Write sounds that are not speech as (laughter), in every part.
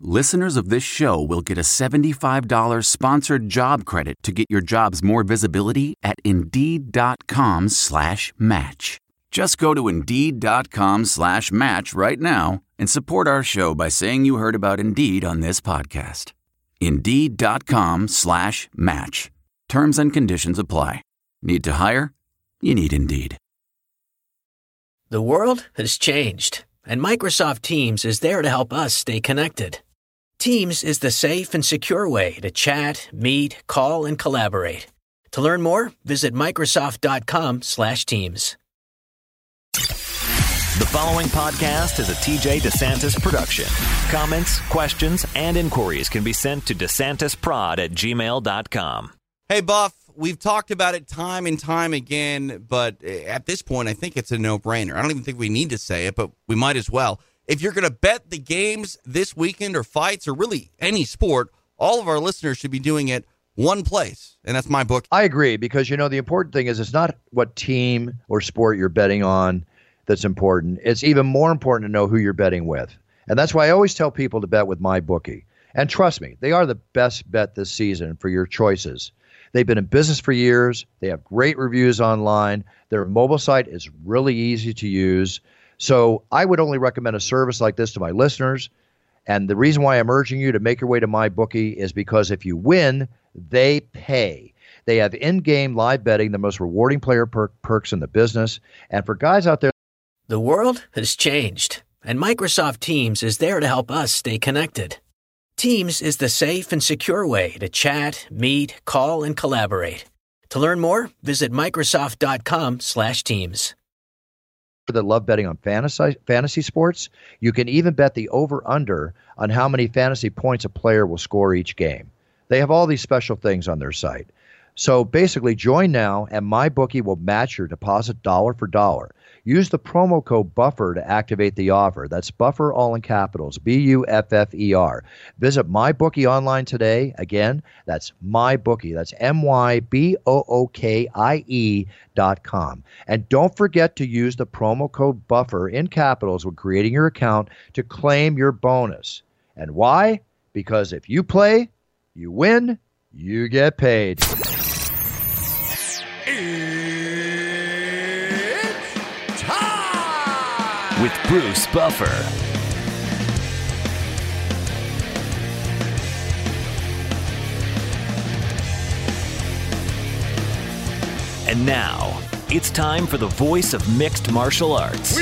listeners of this show will get a $75 sponsored job credit to get your jobs more visibility at Indeed.com slash match. Just go to Indeed.com slash match right now and support our show by saying you heard about Indeed on this podcast. Indeed.com slash match. Terms and conditions apply. Need to hire? You need Indeed. The world has changed, and Microsoft Teams is there to help us stay connected. Teams is the safe and secure way to chat, meet, call, and collaborate. To learn more, visit Microsoft.com slash Teams. The following podcast is a TJ DeSantis production. Comments, questions, and inquiries can be sent to DeSantisProd at gmail.com. Hey, Buff, we've talked about it time and time again, but eh, at this point, I think it's a no brainer. I don't even think we need to say it, but we might as well. If you're going to bet the games this weekend or fights or really any sport, all of our listeners should be doing it one place, and that's my book. I agree because you know the important thing is it's not what team or sport you're betting on that's important. It's even more important to know who you're betting with. And that's why I always tell people to bet with my bookie. And trust me, they are the best bet this season for your choices. They've been in business for years. They have great reviews online. Their mobile site is really easy to use. So I would only recommend a service like this to my listeners. And the reason why I'm urging you to make your way to my bookie is because if you win, they pay. They have in-game live betting, the most rewarding player per- perks in the business. And for guys out there The world has changed, and Microsoft Teams is there to help us stay connected. Teams is the safe and secure way to chat, meet, call, and collaborate. To learn more, visit Microsoft.com slash Teams. That love betting on fantasy fantasy sports, you can even bet the over under on how many fantasy points a player will score each game. They have all these special things on their site. So basically join now and my bookie will match your deposit dollar for dollar. Use the promo code BUFFER to activate the offer. That's BUFFER all in capitals, B U F F E R. Visit MyBookie online today. Again, that's MyBookie. That's M Y B O O K I E dot com. And don't forget to use the promo code BUFFER in capitals when creating your account to claim your bonus. And why? Because if you play, you win, you get paid. With Bruce Buffer. And now, it's time for the voice of mixed martial arts.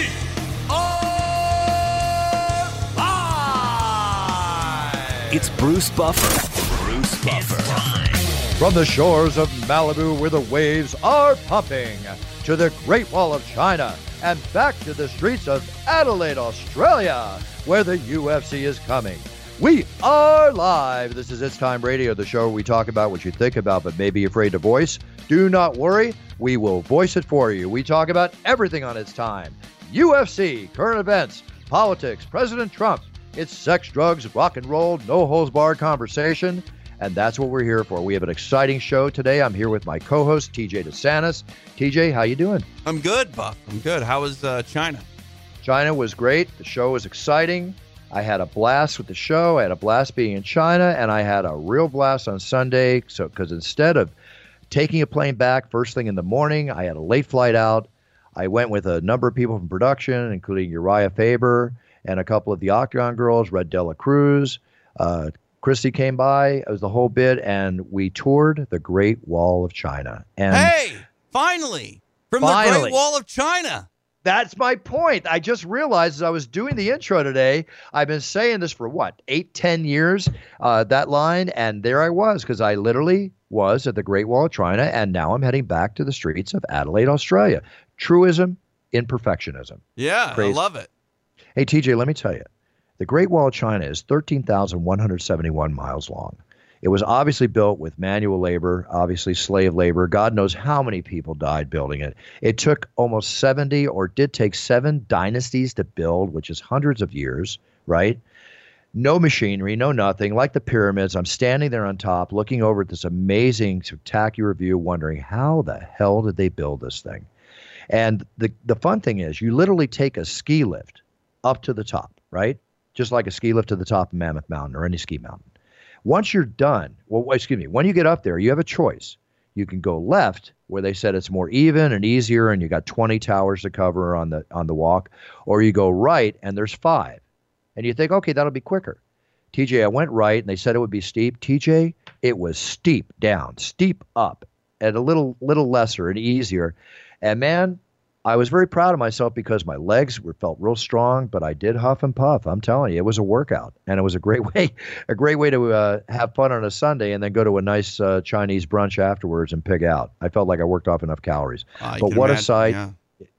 It's Bruce Buffer. Bruce Buffer. From the shores of Malibu where the waves are pumping to the Great Wall of China and back to the streets of Adelaide, Australia, where the UFC is coming. We are live. This is It's Time Radio, the show where we talk about what you think about but may be afraid to voice. Do not worry, we will voice it for you. We talk about everything on It's Time UFC, current events, politics, President Trump. It's sex, drugs, rock and roll, no holds barred conversation. And that's what we're here for. We have an exciting show today. I'm here with my co-host TJ DeSantis. TJ, how you doing? I'm good, Buck. I'm good. How was uh, China? China was great. The show was exciting. I had a blast with the show. I had a blast being in China, and I had a real blast on Sunday. So, because instead of taking a plane back first thing in the morning, I had a late flight out. I went with a number of people from production, including Uriah Faber and a couple of the Octagon girls, Red Dela Cruz. Uh, Christy came by. It was the whole bit, and we toured the Great Wall of China. And Hey, finally, from the Great Wall of China. That's my point. I just realized as I was doing the intro today, I've been saying this for what, eight, ten years, uh, that line, and there I was, because I literally was at the Great Wall of China, and now I'm heading back to the streets of Adelaide, Australia. Truism, imperfectionism. Yeah, Crazy. I love it. Hey, TJ, let me tell you, the Great Wall of China is 13,171 miles long. It was obviously built with manual labor, obviously slave labor. God knows how many people died building it. It took almost 70 or did take seven dynasties to build, which is hundreds of years, right? No machinery, no nothing, like the pyramids. I'm standing there on top looking over at this amazing, spectacular view, wondering how the hell did they build this thing? And the, the fun thing is, you literally take a ski lift up to the top, right? Just like a ski lift to the top of Mammoth Mountain or any ski mountain once you're done, well, excuse me, when you get up there, you have a choice. You can go left, where they said it's more even and easier, and you got 20 towers to cover on the on the walk, or you go right, and there's five, and you think, okay, that'll be quicker. TJ, I went right, and they said it would be steep. TJ, it was steep down, steep up, and a little little lesser and easier. And man, I was very proud of myself because my legs were felt real strong, but I did huff and puff. I'm telling you, it was a workout, and it was a great (laughs) way, a great way to uh, have fun on a Sunday, and then go to a nice uh, Chinese brunch afterwards and pig out. I felt like I worked off enough calories. I but what imagine, a sight! yeah.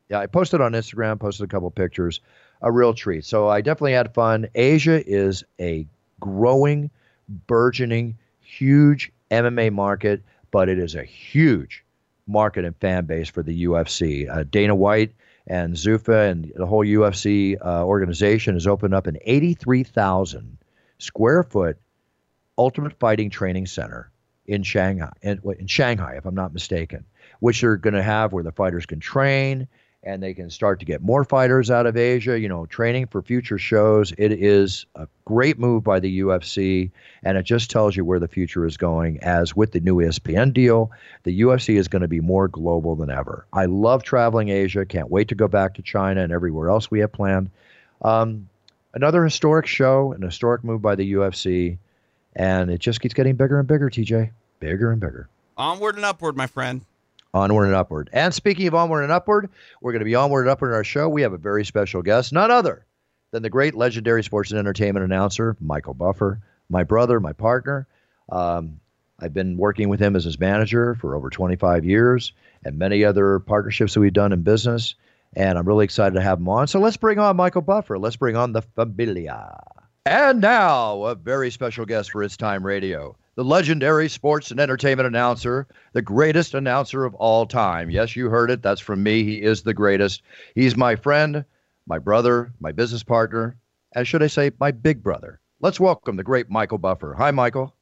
yeah, I posted on Instagram, posted a couple pictures. A real treat. So I definitely had fun. Asia is a growing, burgeoning, huge MMA market, but it is a huge market and fan base for the UFC. Uh, Dana White and Zuffa and the whole UFC uh, organization has opened up an 83,000 square foot Ultimate Fighting Training Center in Shanghai, in, in Shanghai, if I'm not mistaken, which they're going to have where the fighters can train and they can start to get more fighters out of Asia, you know, training for future shows. It is a great move by the UFC, and it just tells you where the future is going. As with the new ESPN deal, the UFC is going to be more global than ever. I love traveling Asia. Can't wait to go back to China and everywhere else we have planned. Um, another historic show, an historic move by the UFC, and it just keeps getting bigger and bigger, TJ. Bigger and bigger. Onward and upward, my friend. Onward and upward. And speaking of onward and upward, we're going to be onward and upward in our show. We have a very special guest, none other than the great legendary sports and entertainment announcer, Michael Buffer, my brother, my partner. Um, I've been working with him as his manager for over 25 years and many other partnerships that we've done in business. And I'm really excited to have him on. So let's bring on Michael Buffer. Let's bring on the familia. And now, a very special guest for It's Time Radio the legendary sports and entertainment announcer, the greatest announcer of all time. Yes, you heard it. That's from me. He is the greatest. He's my friend, my brother, my business partner, and should I say, my big brother. Let's welcome the great Michael Buffer. Hi, Michael.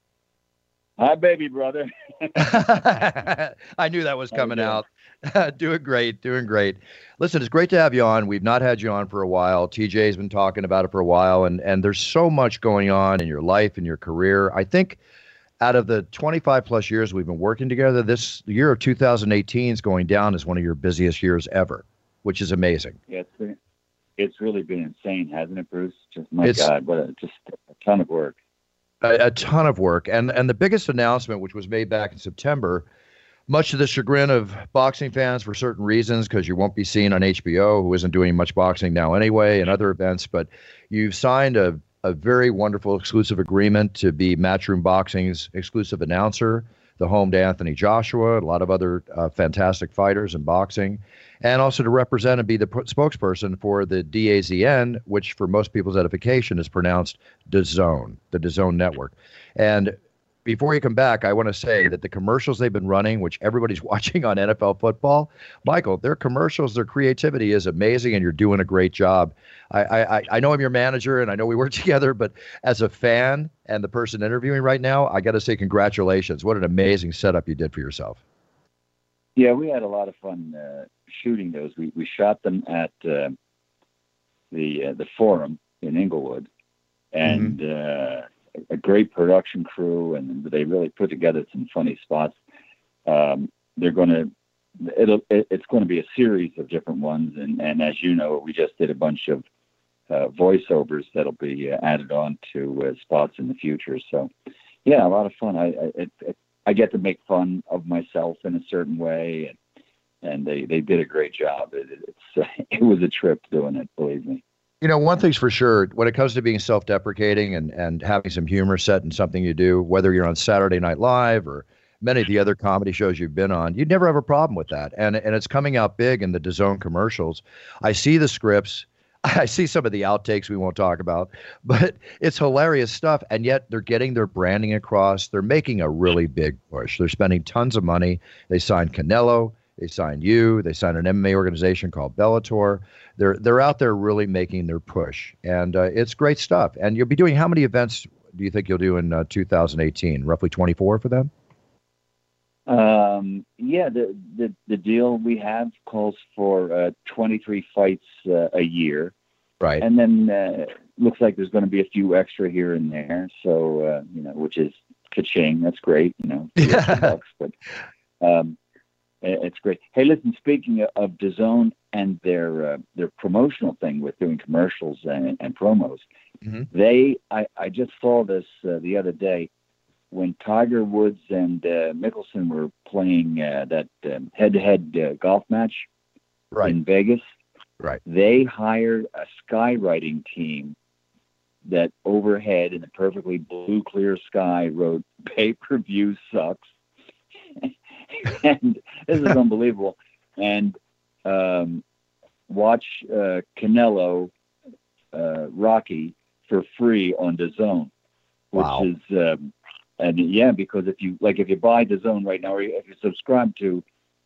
Hi, baby brother. (laughs) I knew that was coming out. (laughs) doing great, doing great. Listen, it's great to have you on. We've not had you on for a while. TJ's been talking about it for a while, and and there's so much going on in your life and your career. I think out of the 25 plus years we've been working together, this year of 2018 is going down as one of your busiest years ever, which is amazing. Yeah, it's, been, it's really been insane, hasn't it, Bruce? Just my It's- God, what a, just a ton of work. a, a ton of work and and the biggest announcement which was made back in september much to the chagrin of boxing fans for certain reasons because you won't be seen on hbo who isn't doing much boxing now anyway and other events but you've signed a, a very wonderful exclusive agreement to be matchroom boxing's exclusive announcer the home to anthony joshua a lot of other uh, fantastic fighters in boxing and also to represent and be the spokesperson for the DAZN, which for most people's edification is pronounced DAZN, the DAZN network. And before you come back, I want to say that the commercials they've been running, which everybody's (laughs) watching on NFL football, Michael, their commercials, their creativity is amazing, and you're doing a great job. I, I, I know I'm your manager, and I know we work (laughs) together, but as a fan and the person interviewing right now, I got to say congratulations. What an amazing setup you did for yourself. Yeah, we had a lot of fun uh, shooting those. We we shot them at uh, the uh, the Forum in Inglewood, and uh, a great production crew, and they really put together some funny spots. Um, they're going to it'll it, it's going to be a series of different ones, and and as you know, we just did a bunch of uh, voiceovers that'll be uh, added on to uh, spots in the future. So, yeah, a lot of fun. I I, it, it, I get to make fun of myself in a certain way, and and they they did a great job. It, it, it's (laughs) it was a trip doing it. Believe me. You know, one thing's for sure, when it comes to being self deprecating and, and having some humor set in something you do, whether you're on Saturday Night Live or many of the other comedy shows you've been on, you'd never have a problem with that. And and it's coming out big in the DAZN commercials. I see the scripts. (laughs) I see some of the outtakes we won't talk about, (laughs) but it's hilarious stuff. And yet they're getting their branding across. They're making a really big push. They're spending tons of money. They signed Canelo. They signed you. They signed an MMA organization called Bellator. They're they're out there really making their push, and uh, it's great stuff. And you'll be doing how many events do you think you'll do in uh, 2018? Roughly 24 for them. Um, yeah, the, the the deal we have calls for uh, 23 fights uh, a year, right? And then uh, looks like there's going to be a few extra here and there. So uh, you know, which is ka-ching. That's great. You know, (laughs) bucks, but um, it's great. Hey, listen. Speaking of DAZN and their uh, their promotional thing with doing commercials and, and promos, mm-hmm. they I, I just saw this uh, the other day when Tiger Woods and uh, Mickelson were playing uh, that um, head-to-head uh, golf match right. in Vegas. Right. They hired a skywriting team that overhead in a perfectly blue clear sky wrote (laughs) pay-per-view sucks. (laughs) and this is unbelievable. And um, watch uh, Canelo uh, Rocky for free on the zone, which wow. is um, and yeah, because if you like, if you buy DAZN right now, or if you subscribe to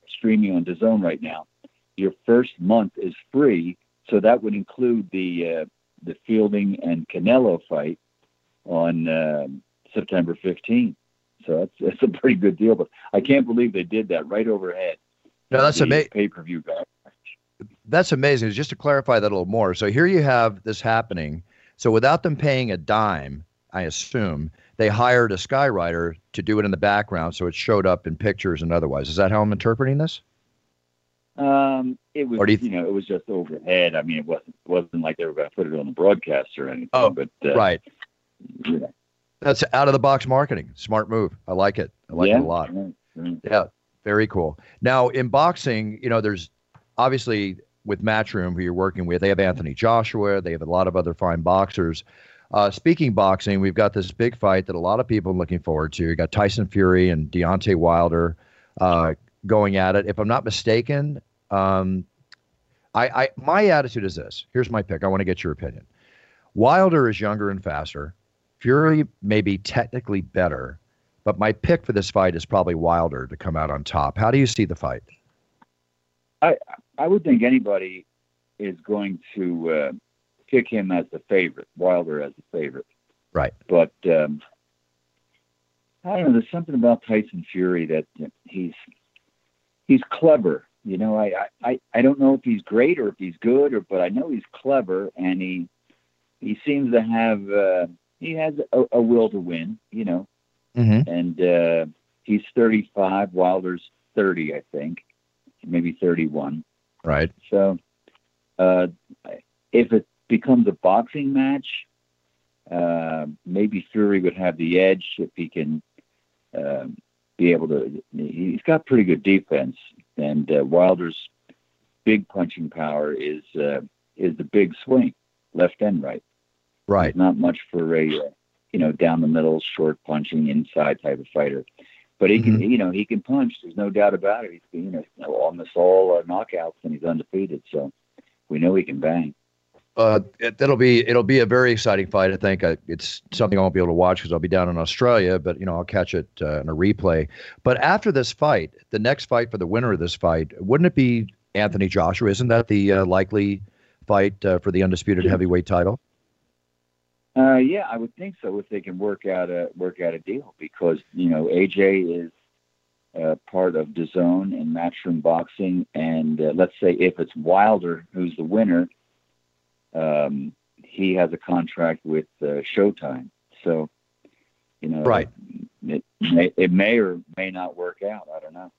streaming on DAZN right now, your first month is free. So that would include the uh, the Fielding and Canelo fight on uh, September 15th. So that's that's a pretty good deal. But I can't believe they did that right overhead. No, that's amazing. Pay per view guy. That's amazing. Just to clarify that a little more. So here you have this happening. So without them paying a dime, I assume they hired a skywriter to do it in the background, so it showed up in pictures and otherwise. Is that how I'm interpreting this? Um, it was, you, th- you, know, it was just overhead. I mean, it wasn't wasn't like they were going to put it on the broadcast or anything. Oh, but uh, right. Yeah. That's out of the box marketing. Smart move. I like it. I like yeah, it a lot. Right, Yeah, very cool. Now in boxing, you know, there's obviously with Matchroom who you're working with, they have Anthony Joshua. They have a lot of other fine boxers. Uh, speaking boxing, we've got this big fight that a lot of people are looking forward to. You got Tyson Fury and Deontay Wilder uh, going at it. If I'm not mistaken, um, I, I my attitude is this. Here's my pick. I want to get your opinion. Wilder is younger and faster. Fury may be technically better, but my pick for this fight is probably Wilder to come out on top. How do you see the fight? I I would think anybody is going to uh, pick him as the favorite, Wilder as the favorite. Right. But um, I don't know. There's something about Tyson Fury that he's he's clever. You know, I, I I don't know if he's great or if he's good, or but I know he's clever, and he he seems to have uh, he has a, a will to win. You know, mm-hmm. and uh, he's 35. Wilder's 30, I think, maybe 31. Right. So, uh, if it becomes a boxing match, uh, maybe Fury would have the edge if he can uh, be able to. He's got pretty good defense, and uh, Wilder's big punching power is uh, is the big swing, left and right. Right. not much for a uh, you know down the middle, short punching inside type of fighter. But he can, mm-hmm. you know, he can punch. There's no doubt about it. He's, you know, almost all uh, knockouts, and he's undefeated. So we know he can bang uh, it, will be it'll be a very exciting fight. I think I, it's something I won't be able to watch because I'll be down in Australia, but you know I'll catch it uh, in a replay. But after this fight, the next fight for the winner of this fight, wouldn't it be Anthony Joshua? Isn't that the uh, likely fight uh, for the undisputed heavyweight title? Uh, yeah, I would think so if they can work out a work out a deal because you know AJ is uh, part of DAZN and Matchroom Boxing, and uh, let's say if it's Wilder who's the winner, um, he has a contract with uh, Showtime. So, you know, right. It, may, it may or may not work out. I don't know.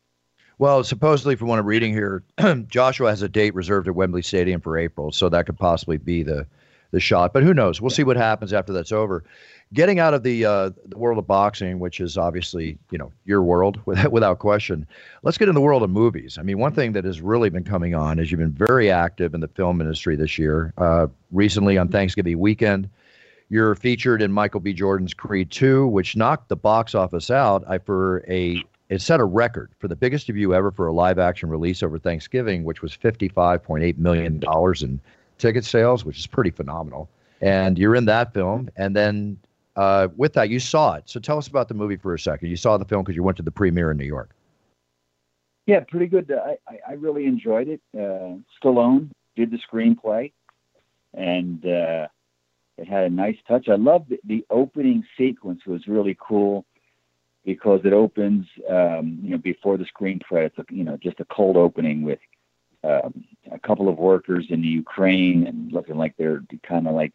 Well, supposedly, from what I'm reading here, (clears throat) Joshua has a date reserved at Wembley Stadium for April, so that could possibly be the the shot. But who knows? We'll see what happens after that's over getting out of the uh, the world of boxing, which is obviously you know your world (laughs) without without question. Let's get in the world of movies. I mean, one thing that has really been coming on is you've been very active in the film industry this year. Uh, recently on Thanksgiving weekend, you're featured in Michael B. Jordan's Creed 2, which knocked the box office out I, for a it set a record for the biggest debut ever for a live action release over Thanksgiving, which was $55.8 million in ticket sales, which is pretty phenomenal. And you're in that film, and then uh, with that, you saw it. So tell us about the movie for a second. You saw the film because you went to the premiere in New York. Yeah, pretty good. I, I, really enjoyed it. Uh, Stallone did the screenplay, and uh, it had a nice touch. I loved the, the opening sequence was really cool because it opens, um, you know, before the screen credits. You know, just a cold opening with um, a couple of workers in the Ukraine and looking like they're kind of like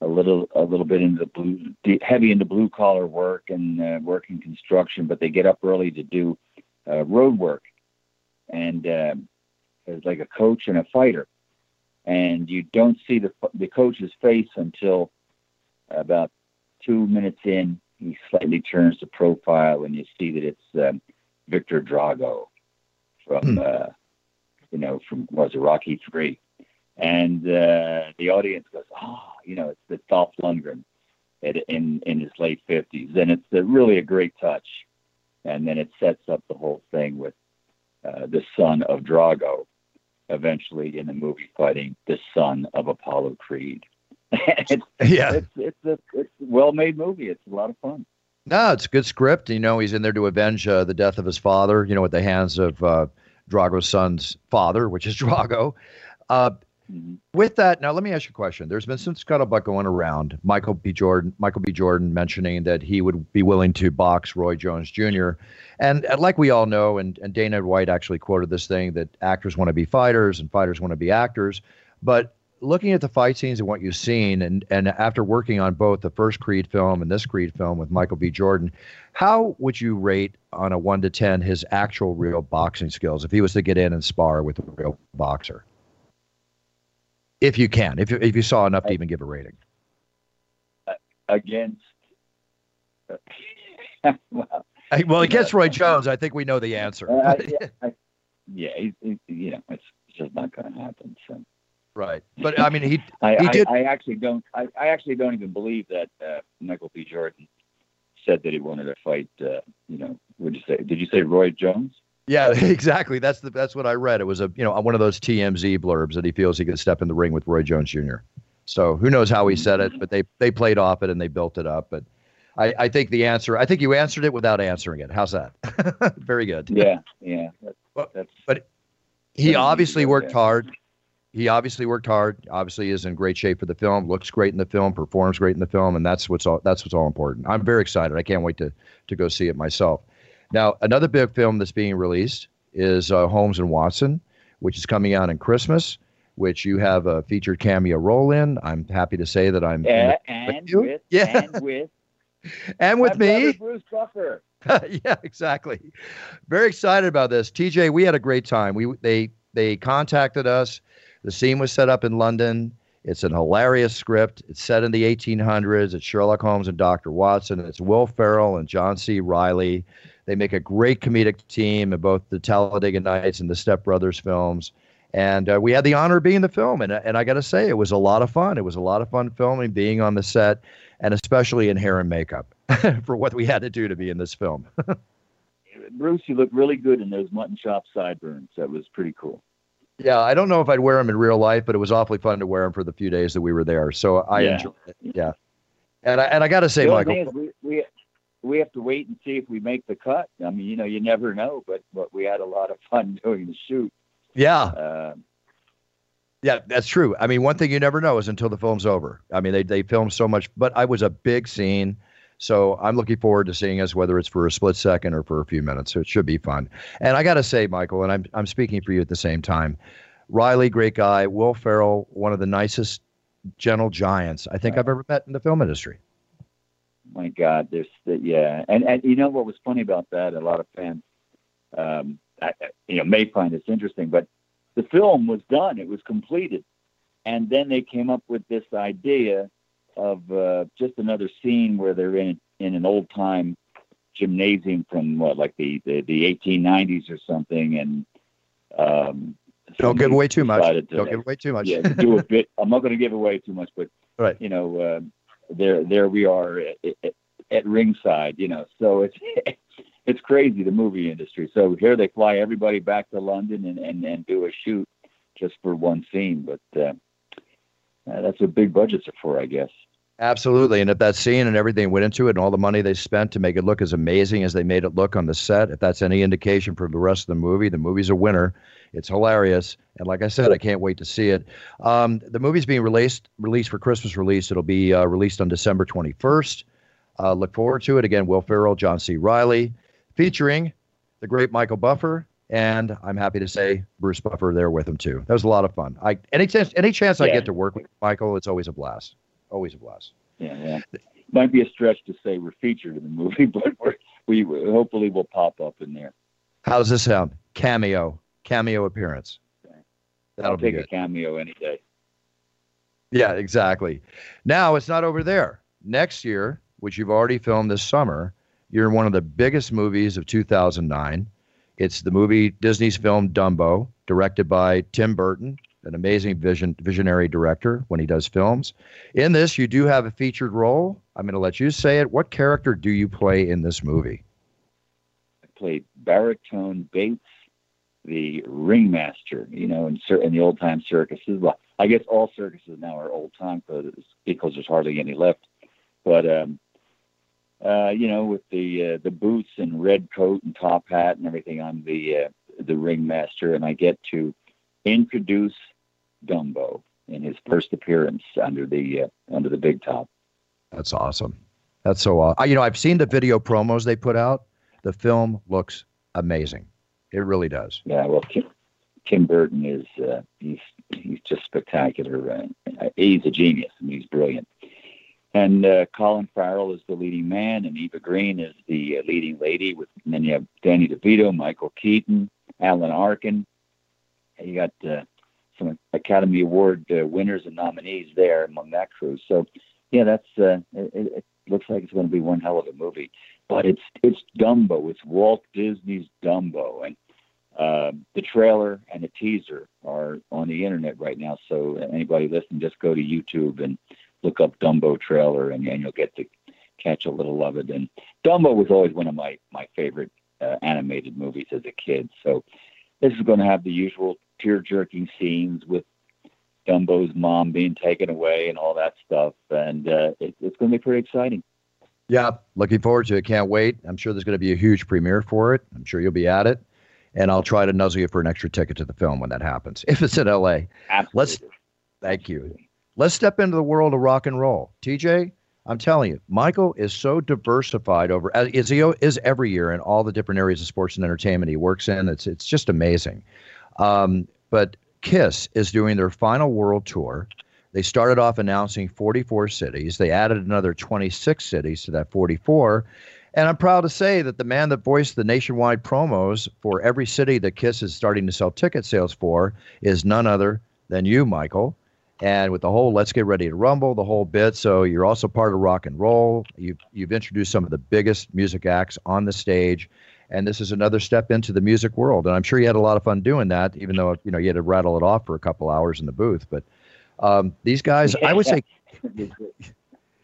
a little a little bit into the blue, heavy into blue collar work and uh, working construction, but they get up early to do uh, road work, and uh, it's like a coach and a fighter, and you don't see the the coach's face until about two minutes in. He slightly turns the profile, and you see that it's um, Victor Drago from. Mm. You know, from was it Rocky Three, and uh, the audience goes, "Oh, you know, it's the Dolph Lundgren at, in in his late fifties, and it's a, really a great touch." And then it sets up the whole thing with uh, the son of Drago, eventually in the movie fighting the son of Apollo Creed. (laughs) it's, yeah, it's it's a it's a well-made movie. It's a lot of fun. No, it's a good script. You know, he's in there to avenge uh, the death of his father. You know, at the hands of uh, Drago's son's father, which is (laughs) Drago. Uh, Mm-hmm. With that, now let me ask you a question. There's been some scuttlebutt going around. Michael B. Jordan, Michael B. Jordan mentioning that he would be willing to box Roy Jones Jr. And, and like we all know, and, and Dana White actually quoted this thing that actors want to be fighters and fighters want to be actors. But looking at the fight scenes and what you've seen, and, and after working on both the first Creed film and this Creed film with Michael B. Jordan, how would you rate on a one to ten his actual real boxing skills if he was to get in and spar with a real boxer? if you can, if you, if you saw enough to even give a rating. Against. (laughs) well, well, against Roy Jones, I think we know the answer. Uh, (laughs) yeah, I, yeah he, he, you know, it's just not going to happen. So. Right, but I mean, he I, he did. I, I actually don't. I, I actually don't even believe that uh, Michael B. Jordan said that he wanted to fight. Uh, you know, would you say? Did you say Roy Jones? Yeah, (laughs) exactly. That's the that's what I read. It was a you know one of those TMZ blurbs that he feels he could step in the ring with Roy Jones Jr. So who knows how he said it, but they they played off it and they built it up. But I, I think the answer I think you answered it without answering it. How's that? (laughs) Very good. Yeah, yeah. That's, well, that's, but he obviously worked hard. He obviously worked hard. Obviously, is in great shape for the film. Looks great in the film. Performs great in the film, and that's what's all. That's what's all important. I'm very excited. I can't wait to to go see it myself. Now, another big film that's being released is uh, Holmes and Watson, which is coming out in Christmas, which you have a featured cameo role in. I'm happy to say that I'm and, and with, with (laughs) yeah. and with (laughs) and with me, Bruce Buffer. (laughs) yeah, exactly. Very excited about this, TJ. We had a great time. We they they contacted us. The scene was set up in London. It's an hilarious script. It's set in the 1800s. It's Sherlock Holmes and Dr. Watson. It's Will Ferrell and John C. Reilly. They make a great comedic team in both the Talladega Nights and the Step Brothers films. And uh, we had the honor of being in the film. And, and I got to say, it was a lot of fun. It was a lot of fun filming, being on the set, and especially in hair and makeup (laughs) for what we had to do to be in this film. (laughs) Bruce, you look really good in those mutton chop sideburns. That was pretty cool. Yeah, I don't know if I'd wear them in real life, but it was awfully fun to wear them for the few days that we were there. So I yeah. enjoyed it. Yeah. And I, and I got to say, Michael. We, we, we have to wait and see if we make the cut. I mean, you know, you never know, but but we had a lot of fun (laughs) doing the shoot. Yeah. Uh, yeah, that's true. I mean, one thing you never know is until the film's over. I mean, they they film so much, but I was a big scene. So I'm looking forward to seeing us, whether it's for a split second or for a few minutes. So it should be fun. And I got to say, Michael, and I'm I'm speaking for you at the same time. Reilly, great guy. Will Ferrell, one of the nicest, gentle giants I think. I've ever met in the film industry my God, there's the, yeah, and and you know what was funny about that? A lot of fans, um, I, you know, may find this interesting, but the film was done; it was completed, and then they came up with this idea of uh, just another scene where they're in in an old time gymnasium from what, like the the, the 1890s or something, and um, don't give away too much. To, Don't give away too much. yeah, do a bit. I'm not going to give away too much, but right. you know, uh, there there we are at, at, at ringside, you know. So it's (laughs) it's crazy the movie industry. So here they fly everybody back to London and and, and do a shoot just for one scene, but uh, uh, that's what big budgets are for, I guess. Absolutely. And if that scene and everything went into it and all the money they spent to make it look as amazing as they made it look on the set, if that's any indication for the rest of the movie, the movie's a winner. It's hilarious. And like I said, I can't wait to see it. Um, the movie's being released released for Christmas release. It'll be uh, released on December 21st. Uh, look forward to it. Again, Will Ferrell, John C. Reilly, featuring the great Michael Buffer. And I'm happy to say Bruce Buffer there with him too. That was a lot of fun. I any chance any chance yeah. I get to work with Michael, it's always a blast always a blast. Yeah, yeah. Might be a stretch to say we're featured in the movie, (laughs) but we're, we hopefully will pop up in there. How does this sound? Cameo, cameo appearance. Okay. That'll I'll take a cameo any day. Yeah, exactly. Now it's not over there. Next year, which you've already filmed this summer, you're in one of the biggest movies of 2009. It's the movie Disney's film Dumbo, directed by Tim Burton, an amazing vision visionary director when he does films. In this, you do have a featured role. I'm going to let you say it. What character do you play in this movie? I played baritone Bates, the ringmaster. You know, in, in the old time circuses. Well, I guess all circuses now are old time because there's hardly any left. But um, uh, you know, with the uh, the boots and red coat and top hat and everything, I'm the uh, the ringmaster, and I get to introduce Dumbo in his first appearance under the uh, under the big top. That's awesome. That's so awesome. You know, I've seen the video promos they put out. The film looks amazing. It really does. Yeah, well, Tim, Tim Burton is uh, he's he's just spectacular. Uh, he's a genius. and he's brilliant. And uh, Colin Farrell is the leading man, and Eva Green is the uh, leading lady. With and then you have Danny DeVito, Michael Keaton, Alan Arkin. You got uh, some Academy Award uh, winners and nominees there among that crew. So, yeah, that's uh, it, it looks like it's going to be one hell of a movie. But it's it's Dumbo. It's Walt Disney's Dumbo, and uh, the trailer and the teaser are on the internet right now. So anybody listening, just go to YouTube and look up Dumbo trailer, and, and you'll get to catch a little of it. And Dumbo was always one of my my favorite uh, animated movies as a kid. So this is going to have the usual tear jerking scenes with Dumbo's mom being taken away and all that stuff. And uh, it, it's going to be pretty exciting. Yeah, looking forward to it. Can't wait. I'm sure there's going to be a huge premiere for it. I'm sure you'll be at it. And I'll try to nuzzle you for an extra ticket to the film when that happens, (laughs) if it's in LA. Absolutely. Let's, thank you. Let's step into the world of rock and roll. TJ, I'm telling you, Michael is so diversified over as he is every year in all the different areas of sports and entertainment he works in. It's it's just amazing. Um, but Kiss is doing their final world tour. They started off announcing 44 cities. They added another 26 cities to that 44. And I'm proud to say that the man that voiced the nationwide promos for every city that Kiss is starting to sell ticket sales for is none other than you, Michael. And with the whole "Let's Get Ready to Rumble," the whole bit. So you're also part of rock and roll. You've you've introduced some of the biggest music acts on the stage and this is another step into the music world. And I'm sure you had a lot of fun doing that, even though you know you had to rattle it off for a couple hours in the booth. But um, these guys, I would say. (laughs)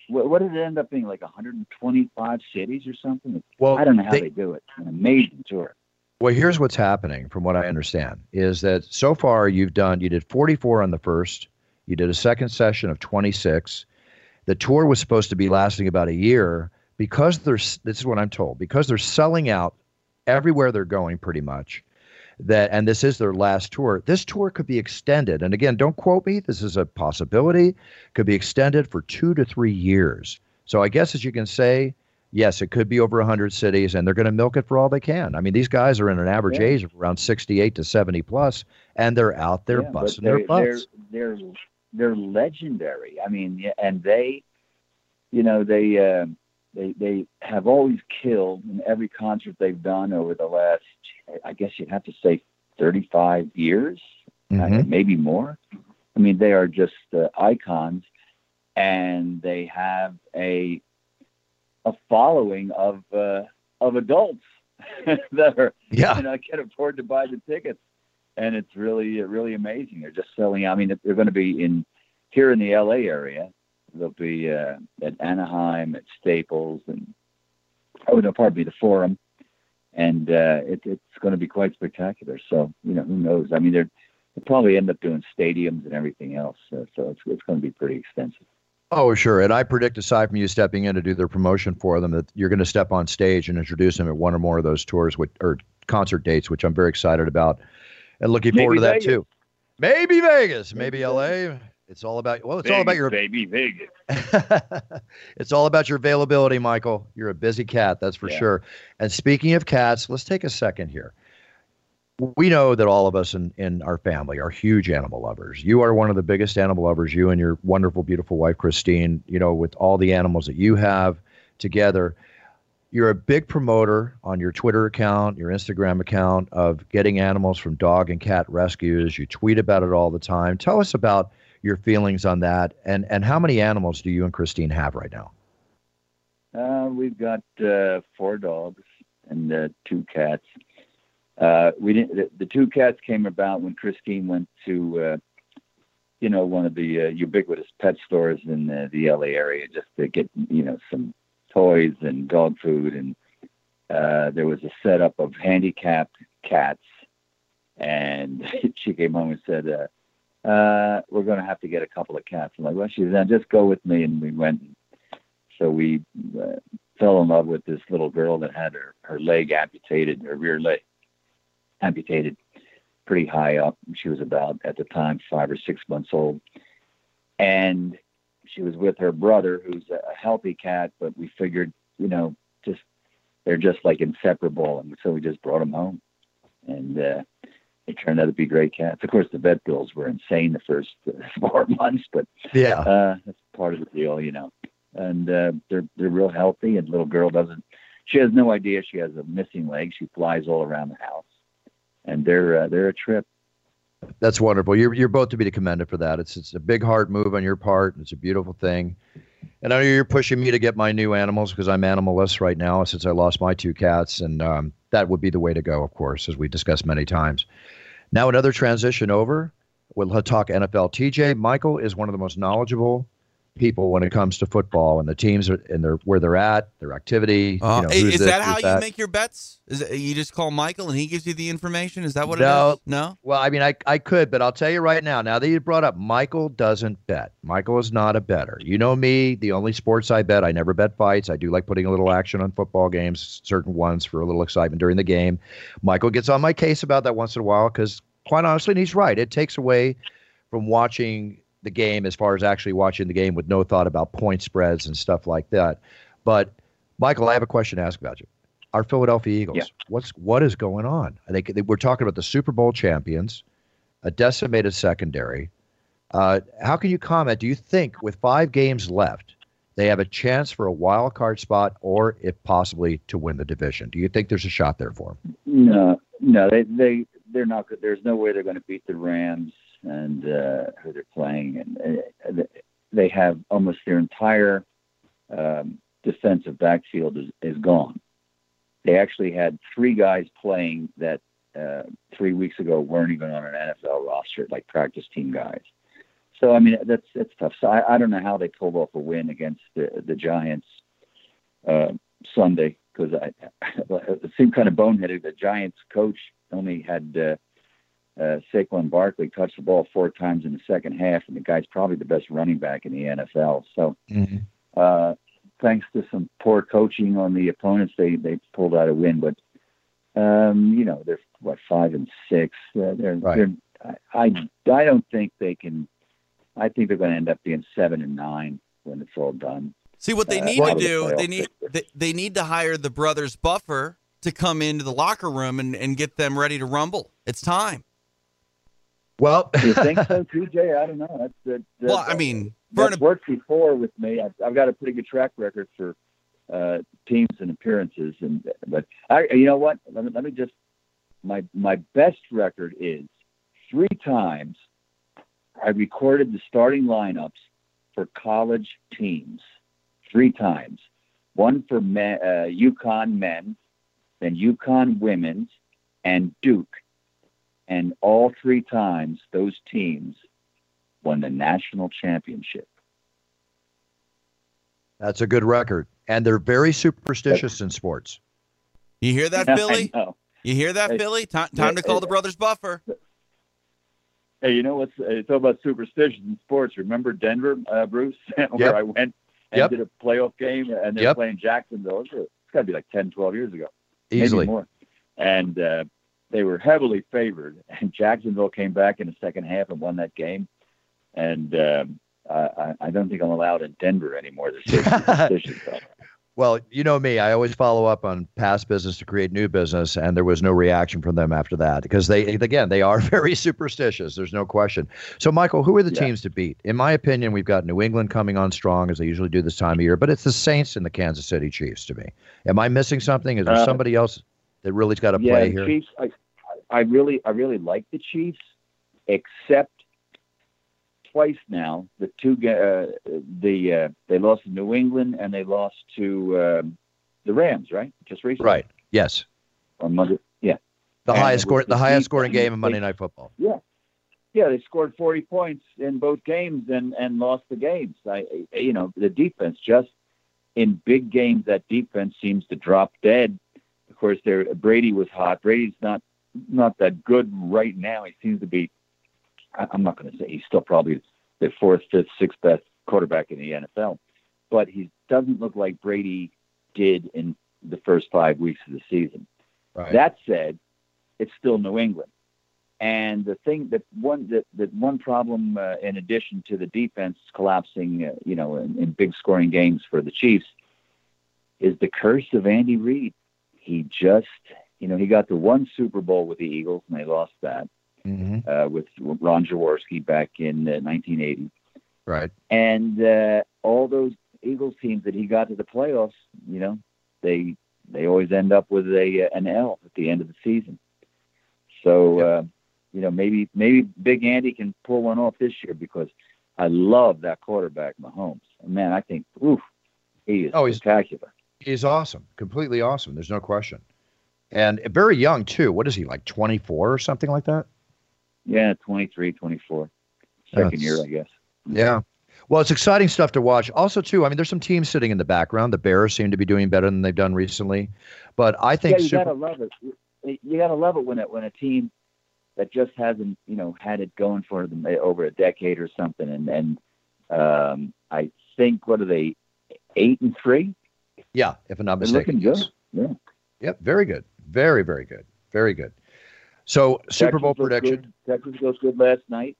what did it end up being like 125 cities or something? Well, I don't know how they, they do it. An amazing tour. Well, here's what's happening, from what I understand, is that so far you've done you did 44 on the first, you did a second session of 26. The tour was supposed to be lasting about a year because there's this is what I'm told because they're selling out everywhere they're going pretty much that and this is their last tour this tour could be extended. And again don't quote me this is a possibility could be extended for two to three years. So i guess as you can say yes it could be over 100 cities and they're going to milk it for all they can. I mean these guys are in an average yeah. age of around 68 to 70 plus and they're out there yeah, busting their butts. they're, they're they're legendary. I mean and they you know they uh, they they have always killed in every concert they've done over the last, I guess you'd have to say, 35 years, mm-hmm. uh, maybe more. I mean, they are just uh, icons, and they have a a following of uh, of adults (laughs) that are yeah. you know can afford to buy the tickets, and it's really really amazing. They're just selling. I mean, they're going to be in here in the LA area They'll be uh, at Anaheim, at Staples, and oh no, pardon me, the Forum, and uh, it, it's going to be quite spectacular. So you know, who knows? I mean, they're we'll probably end up doing stadiums and everything else. Uh, so it's it's going to be pretty extensive. Oh, sure. And I predict, aside from you stepping in to do their promotion for them, that you're going to step on stage and introduce them at one or more of those tours with, or concert dates, which I'm very excited about and looking Maybe forward to that too. Maybe Vegas, Maybe LA. It's all about well, it's all about your baby Vegas. (laughs) it's all about your availability, Michael. You're a busy cat, that's for Yeah. sure. And speaking of cats, let's take a second here. We know that all of us in, in our family are huge animal lovers. You are one of the biggest animal lovers, you and your wonderful, beautiful wife, Christine, you know, with all the animals that you have together. You're a big promoter on your Twitter account, your Instagram account of getting animals from dog and cat rescues. You tweet about it all the time. Tell us about your feelings on that and, and how many animals do you and Christine have right now? Uh, we've got uh, four dogs and uh, two cats. Uh, we didn't. The, the two cats came about when Christine went to, uh, you know, one of the uh, ubiquitous pet stores in uh, the LA area just to get, you know, some toys and dog food, and there was a setup of handicapped cats, and (laughs) she came home and said, uh, "We're going to have to get a couple of cats." I'm like, "Well," she said, "Just go with me," and we went. So we uh, fell in love with this little girl that had her, her leg amputated, her rear leg amputated pretty high up. She was about, at the time, five or six months old. And she was with her brother, who's a a healthy cat, but we figured, you know, just they're just like inseparable. And so we just brought them home. And uh, they turned out to be great cats. Of course, the vet bills were insane the first uh, (laughs) four months, but Yeah. uh, that's part of the deal, you know. And uh, they're they're real healthy. And little girl doesn't. She has no idea she has a missing leg. She flies all around the house, and they're uh, they're a trip. That's wonderful. You're you're both to be commended for that. It's it's a big heart move on your part. It's a beautiful thing. And I know you're pushing me to get my new animals because I'm animalless right now since I lost my two cats, and um, that would be the way to go, of course, as we discussed many times. Now another transition over. We'll talk NFL. TJ Michael is one of the most knowledgeable people when it comes to football and the teams are, and their where they're at, their activity. Uh, you know, is this, that how you that. make your bets? Is it, you just call Michael and he gives you the information? Is that what No. it is? No. Well, I mean, I, I could, but I'll tell you right now. Now that you brought up, Michael doesn't bet. Michael is not a better. You know me. The only sports I bet, I never bet fights. I do like putting a little action on football games, certain ones for a little excitement during the game. Michael gets on my case about that once in a while because, quite honestly, and he's right. It takes away from watching the game as far as actually watching the game with no thought about point spreads and stuff like that. But Michael, I have a question to ask about you. Our Philadelphia Eagles. Yeah. What's what is going on? I think we're talking about the Super Bowl champions, a decimated secondary. Uh, how can you comment? Do you think with five games left, they have a chance for a wild card spot, or if possibly to win the division? Do you think there's a shot there for them? No, no, they they they're not good. There's no way they're going to beat the Rams and uh, who they're playing, and they have almost their entire um, defensive backfield is, is gone. They actually had three guys playing that uh, three weeks ago weren't even on an NFL roster, like practice team guys. So I mean that's that's tough. So I, I don't know how they pulled off a win against the the Giants uh, Sunday because I (laughs) it seemed kind of boneheaded. The Giants coach only had uh, uh, Saquon Barkley touch the ball four times in the second half, and the guy's probably the best running back in the NFL. So uh, thanks to some poor coaching on the opponents, they they pulled out a win. But um, you know they're what five and six. Uh, they're, Right. they're I I I don't think they can. I think they're going to end up being seven and nine when it's all done. See what they Uh, need out to of the do. They need they, they need to hire the brothers Buffer to come into the locker room and, and get them ready to rumble. It's time. Well, You think so, (laughs) TJ? I don't know. That's that, that, Well, I mean, for that's worked before with me. I've, I've got a pretty good track record for uh, teams and appearances, and but I, you know what? Let me, let me just my my best record is three times I recorded the starting lineups for college teams. Three times, one for men, uh, UConn men, then UConn women's, and Duke, and all three times those teams won the national championship. that's a good record, and they're very superstitious in sports. you hear that, (laughs) I know. You hear that, Hey, Philly? Time, time to call the brothers Buffer. Hey, you know what's uh, it's all about superstitions in sports. Remember Denver, uh, Bruce, (laughs) where Yep. I went and Yep. did a playoff game, and they're Yep. playing Jacksonville. It's, it's got to be like 10, 12 years ago, Easily. maybe more. And uh, they were heavily favored, and Jacksonville came back in the second half and won that game. And um, I, I- don't think I'm allowed in Denver anymore this superstitions. (laughs) (laughs) Well, you know me. I always follow up on past business to create new business, and there was no reaction from them after that because they, again, they are (laughs) very superstitious. There's no question. So, Michael, who are the Yeah. teams to beat? In my opinion, we've got New England coming on strong as they usually do this time of year, but it's the Saints and the Kansas City Chiefs to me. Am I missing something? Is there Uh, somebody else that really's got to yeah, play here? Chiefs. I, I really, I really like the Chiefs, except twice now. The two, uh, the uh, they lost to New England and they lost to um, the Rams, right? Just recently, Right. Yes. On Monday. Yeah, The And highest score, the the highest scoring game in Monday. Night Football. yeah, yeah. They scored forty points in both games and and lost the games. I- you know, the defense just in big games that defense seems to drop dead. Of course, there Brady was hot. Brady's not not that good right now. He seems to be. I'm not going to say he's still probably the fourth, fifth, sixth best quarterback in the NFL, but he doesn't look like Brady did in the first five weeks of the season. Right. That said, it's still New England. And the thing that one that, that one problem, uh, in addition to the defense collapsing, uh, you know, in, in big scoring games for the Chiefs, is the curse of Andy Reid. He just, you know, he got the one Super Bowl with the Eagles and they lost that hmm uh, with Ron Jaworski back in uh, 1980 Right. and uh, all those Eagles teams that he got to the playoffs, you know, they they always end up with a uh, an L at the end of the season. So uh, you know, maybe maybe Big Andy can pull one off this year because I love that quarterback, Mahomes. And man, I think, oof, he is Oh, he's- spectacular. He's awesome. Completely awesome. There's no question. And very young, too. What is he, like 24 or something like that? Yeah, 23, 24. Second That's- year, I guess. Yeah. Well, it's exciting stuff to watch. Also, too, I mean, there's some teams sitting in the background. The Bears seem to be doing better than they've done recently. But I think yeah, you Super- gotta love it. You- You gotta love it when it when a team that just hasn't you know had it going for them over a decade or something, and and um, I think what are they eight and three? Yeah, if I'm not They're mistaken. looking good. yes. Yeah. Yep. Very good. Very, very good. Very good. So, Super Bowl prediction. Good. Texas goes good last night,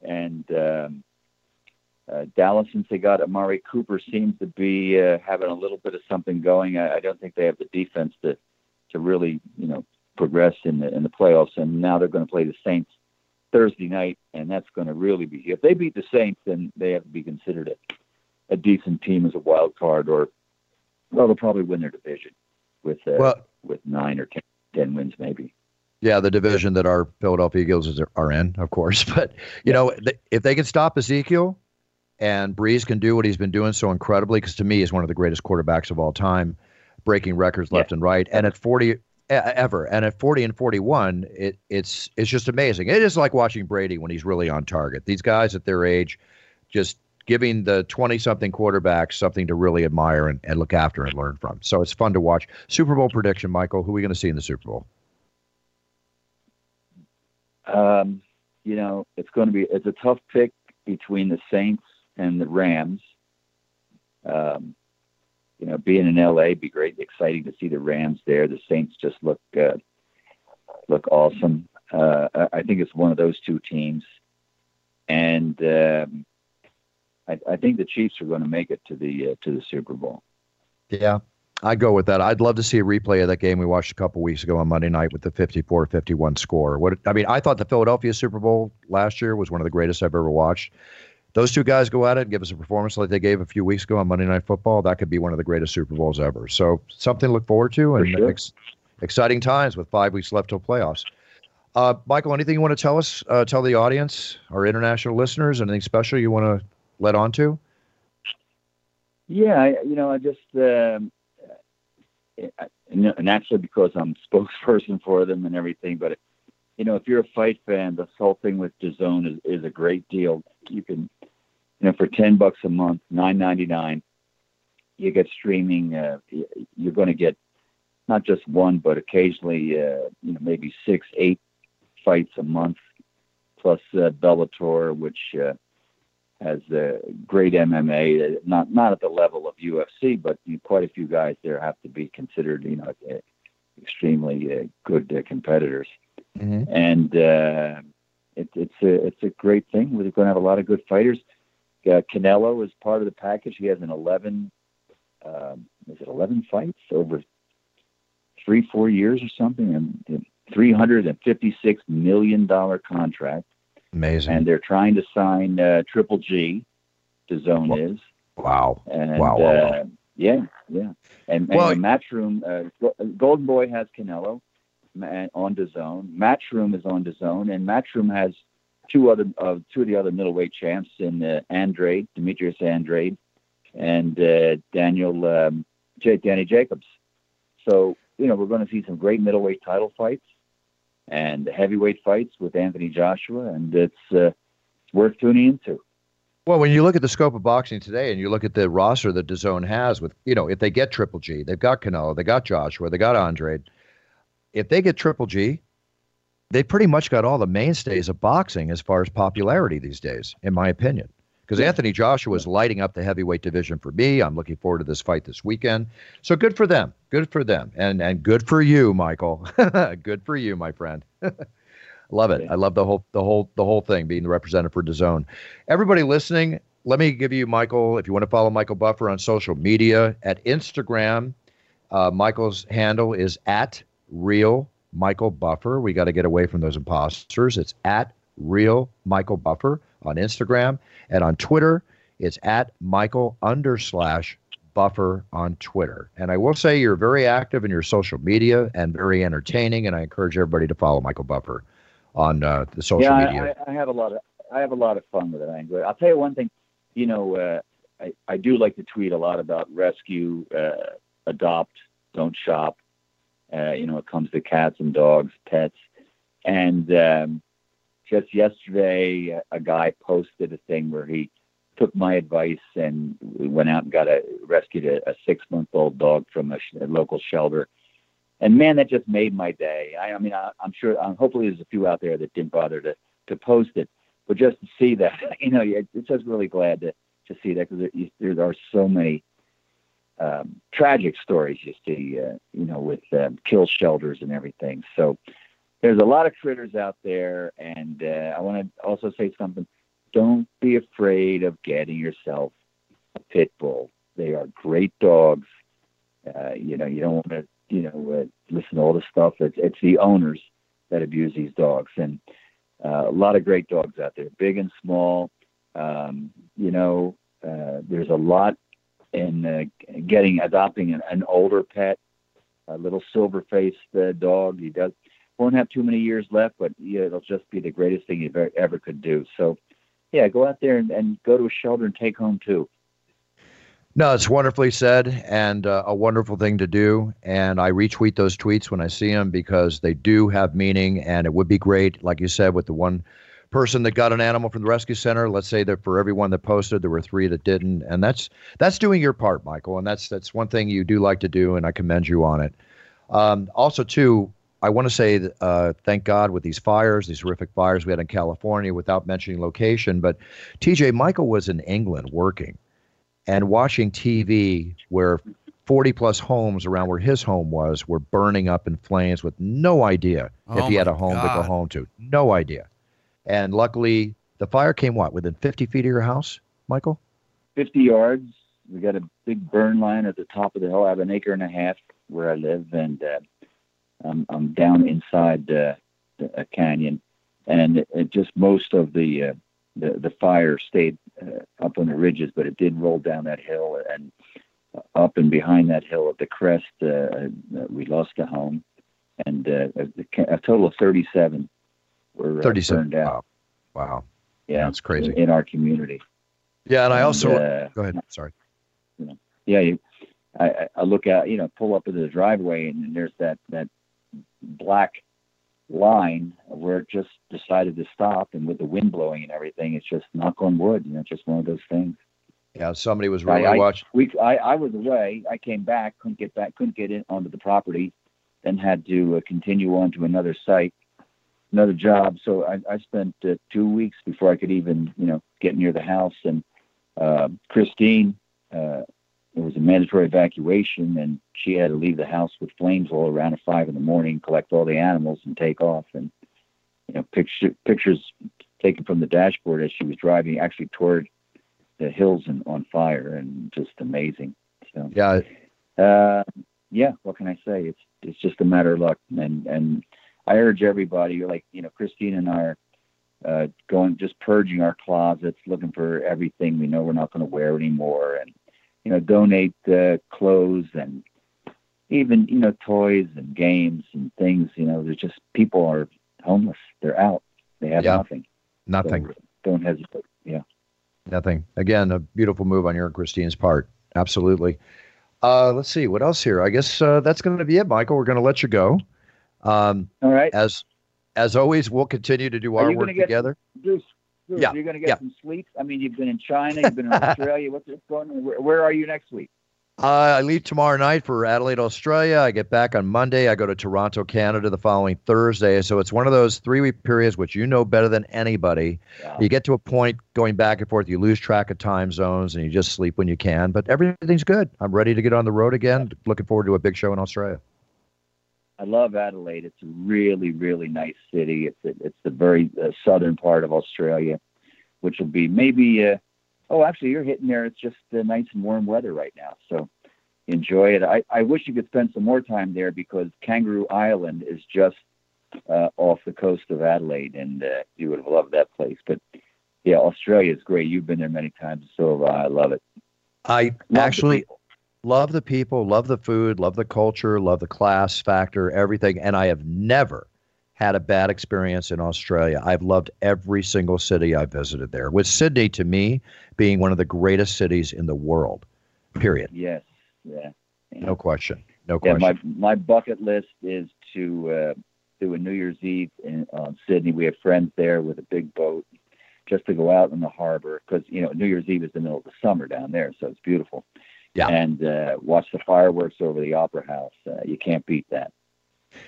and um, uh, Dallas, since they got Amari Cooper, seems to be uh, having a little bit of something going. I, I don't think they have the defense to to really you know progress in the in the playoffs, and now they're going to play the Saints Thursday night, and that's going to really be if they beat the Saints, then they have to be considered a, a decent team as a wild card, or well, they'll probably win their division with uh, Well, with nine or ten, 10 wins maybe. yeah, the division that our Philadelphia Eagles are in, of course. (laughs) But, you know, if they can stop Ezekiel and Brees can do what he's been doing so incredibly, because to me, he's one of the greatest quarterbacks of all time, breaking records left and right. And at 40, e- ever. And at 40 and 41, it, it's it's just amazing. It is like watching Brady when he's really on target. These guys at their age just giving the 20 something quarterbacks something to really admire and, and look after and learn from. So it's fun to watch. Super Bowl prediction, Michael. Who are we going to see in the Super Bowl? Um, you know, it's going to be it's a tough pick between the Saints and the Rams. Um, you know, being in LA, be great, exciting to see the Rams there. The Saints just look uh, look awesome. Uh, I- I think it's one of those two teams, and um, I, I think the Chiefs are going to make it to the uh, to the Super Bowl. Yeah, I'd go with that. I'd love to see a replay of that game we watched a couple weeks ago on Monday night with the 54-51 score. What I mean, I thought the Philadelphia Super Bowl last year was one of the greatest I've ever watched. Those two guys go at it and give us a performance like they gave a few weeks ago on Monday Night Football. That could be one of the greatest Super Bowls ever. So something to look forward to and sure. ex- exciting times with five weeks left till playoffs. Uh, Michael, anything you want to tell us, uh, tell the audience, our international listeners, anything special you want to let on to? Yeah, you know, I just um, naturally because I'm (laughs) spokesperson for them and everything, but you know, if you're a fight fan, the whole thing with DAZN is, is a great deal. You can, you know, for ten bucks a month, nine ninety nine, you get streaming. Uh, you're going to get not just one, but occasionally, uh, you know, maybe six, eight fights a month plus uh, Bellator, which uh, has uh, great MMA. Not not at the level of UFC, but quite a few guys there have to be considered, you know, extremely uh, good uh, competitors. Mm-hmm. And uh, it, it's a it's a great thing. We're going to have a lot of good fighters. Uh, Canelo is part of the package. He has an 11, um, is it 11 fights over three, four years or something, and 356 million dollar contract. Amazing. And they're trying to sign uh, Triple G. DAZN wow. is. Wow. And, wow. wow, wow. Uh, yeah, yeah. And, and well, Matchroom, uh, Golden Boy has Canelo on DAZN. Matchroom is on DAZN, and Matchroom has two other uh, two of the other middleweight champs in uh, Andrade, Demetrius Andrade, and uh, Daniel um, J- Danny Jacobs. So you know we're going to see some great middleweight title fights and heavyweight fights with Anthony Joshua, and it's uh, worth tuning into. Well, when you look at the scope of boxing today, and you look at the roster that DAZN has, with you know, if they get Triple G, they've got Canelo, they got Joshua, they got Andrade. If they get Triple G, they pretty much got all the mainstays of boxing as far as popularity these days, in my opinion. Because Anthony Joshua is lighting up the heavyweight division for me. I'm looking forward to this fight this weekend. So good for them. Good for them. And and good for you, Michael. (laughs) good for you, my friend. (laughs) Love it. I love the whole the whole the whole thing being the representative for DAZN. Everybody listening, let me give you Michael. If you want to follow Michael Buffer on social media at Instagram, uh, Michael's handle is at real Michael Buffer. We got to get away from those imposters. It's at real Michael Buffer on Instagram and on Twitter. It's at Michael under slash Buffer on Twitter. And I will say you're very active in your social media and very entertaining. And I encourage everybody to follow Michael Buffer on uh, the social yeah, media. I, I, have a lot of I have a lot of fun with it. I enjoy. I'll tell you one thing. You know, uh, I I do like to tweet a lot about rescue, uh, adopt, don't shop. Uh, you know, it comes to cats and dogs, pets, and um, just yesterday, a guy posted a thing where he took my advice and went out and got a rescued a, a six month old dog from a, a local shelter and man, that just made my day. I, I mean, I, am sure, um, hopefully, there's a few out there that didn't bother to to post it, but just to see that, (laughs) you know, it, it's just really glad to to see that because there, there are so many um, tragic stories you see, uh, you know, with um, kill shelters and everything. So there's a lot of critters out there, and uh, I want to also say something. Don't be afraid of getting yourself a pit bull. They are great dogs. Uh, you know, you don't want to you know, uh, listen to all the stuff. It's, it's the owners that abuse these dogs, and uh, a lot of great dogs out there, big and small. Um, you know, uh, there's a lot in uh, getting adopting an, an older pet, a little silver-faced dog. He does won't have too many years left, but yeah, it'll just be the greatest thing you ever, could do. So, yeah, go out there and, and go to a shelter and take home too. No, it's wonderfully said and uh, a wonderful thing to do. And I retweet those tweets when I see them because they do have meaning. And it would be great, like you said, with the one person that got an animal from the rescue center. Let's say that for everyone that posted, there were three that didn't, and that's that's doing your part, Michael. And that's that's one thing you do like to do, and I commend you on it. Um, also, too, I want to say uh, thank God with these fires, these horrific fires we had in California, without mentioning location. But TJ Michael was in England working and watching TV where 40 plus homes around where his home was were burning up in flames with no idea oh if he had a home God. to go home to. No idea. And luckily, the fire came what, within 50 feet of your house, Michael? 50 yards. We got a big burn line at the top of the hill. I have an acre and a half where I live, and uh, I'm, I'm down inside uh, a canyon. And it, it just most of the uh, the the fire stayed uh, up on the ridges, but it did roll down that hill and up and behind that hill at the crest. Uh, uh we lost a home, and uh, a, a, total of 37 were uh, 37. burned out. Wow. wow. Yeah, that's crazy in, in, our community. Yeah, and I also uh, go ahead. Sorry. You know, yeah, you, I, I look out, you know, pull up into the driveway, and, and there's that that black line where it just decided to stop, and with the wind blowing and everything, it's just knock on wood. You know, just one of those things. Yeah, somebody was really I, watching. We, I, I was away. I came back, couldn't get back, couldn't get in onto the property, then had to uh, continue on to another site. another job. So I, I spent uh, two weeks before I could even, you know, get near the house. And uh, Christine, it was a mandatory evacuation, and she had to leave the house with flames all around at five in the morning, collect all the animals, and take off. And you know, picture, pictures taken from the dashboard as she was driving, actually toward the hills and on fire, and just amazing. So yeah, uh, yeah. What can I say? It's it's just a matter of luck, and and I urge everybody, like you know, Christine and I are uh, going just purging our closets, looking for everything we know we're not going to wear anymore, and you know, donate uh, clothes and even you know toys and games and things. You know, there's just people are homeless. They're out. They have Yeah. nothing. nothing. So don't hesitate. Yeah. Nothing. Again, a beautiful move on your and Christine's part. Absolutely. Uh, let's see what else here. I guess uh, that's going to be it, Michael. We're going to let you go. Um, All right. as as always, we'll continue to do our work get- together. Bruce, Yeah, you're going to get yeah. some sleep. I mean, you've been in China, (laughs) you've been in Australia. What's what's going on? Where, where are you next week? Uh, I leave tomorrow night for Adelaide, Australia. I get back on Monday. I go to Toronto, Canada the following Thursday. So it's one of those three week periods which you know better than anybody. Wow. You get to a point going back and forth, you lose track of time zones and you just sleep when you can. But everything's good. I'm ready to get on the road again. Looking forward to a big show in Australia. I love Adelaide. It's a really, really nice city. It's a, it's the very uh, southern part of Australia, which will be maybe. Uh, oh, actually, you're hitting there. It's just uh, nice and warm weather right now, so enjoy it. I, I wish you could spend some more time there because Kangaroo Island is just uh, off the coast of Adelaide, and uh, you would have loved that place. But yeah, Australia is great. You've been there many times, so have I. I love it. I Love actually people. Love the people, love the food, love the culture, love the class factor, everything. And I have never had a bad experience in Australia. I've loved every single city I visited there, with Sydney to me being one of the greatest cities in the world. Period. Yes, yeah. yeah. No question. No question. Yeah, my my bucket list is to uh, do a New Year's Eve in on Sydney. We have friends there with a big boat, just to go out in the harbor because you know New Year's Eve is the middle of the summer down there, so it's beautiful. Yeah. And uh, watch the fireworks over the Opera House. Uh, you can't beat that.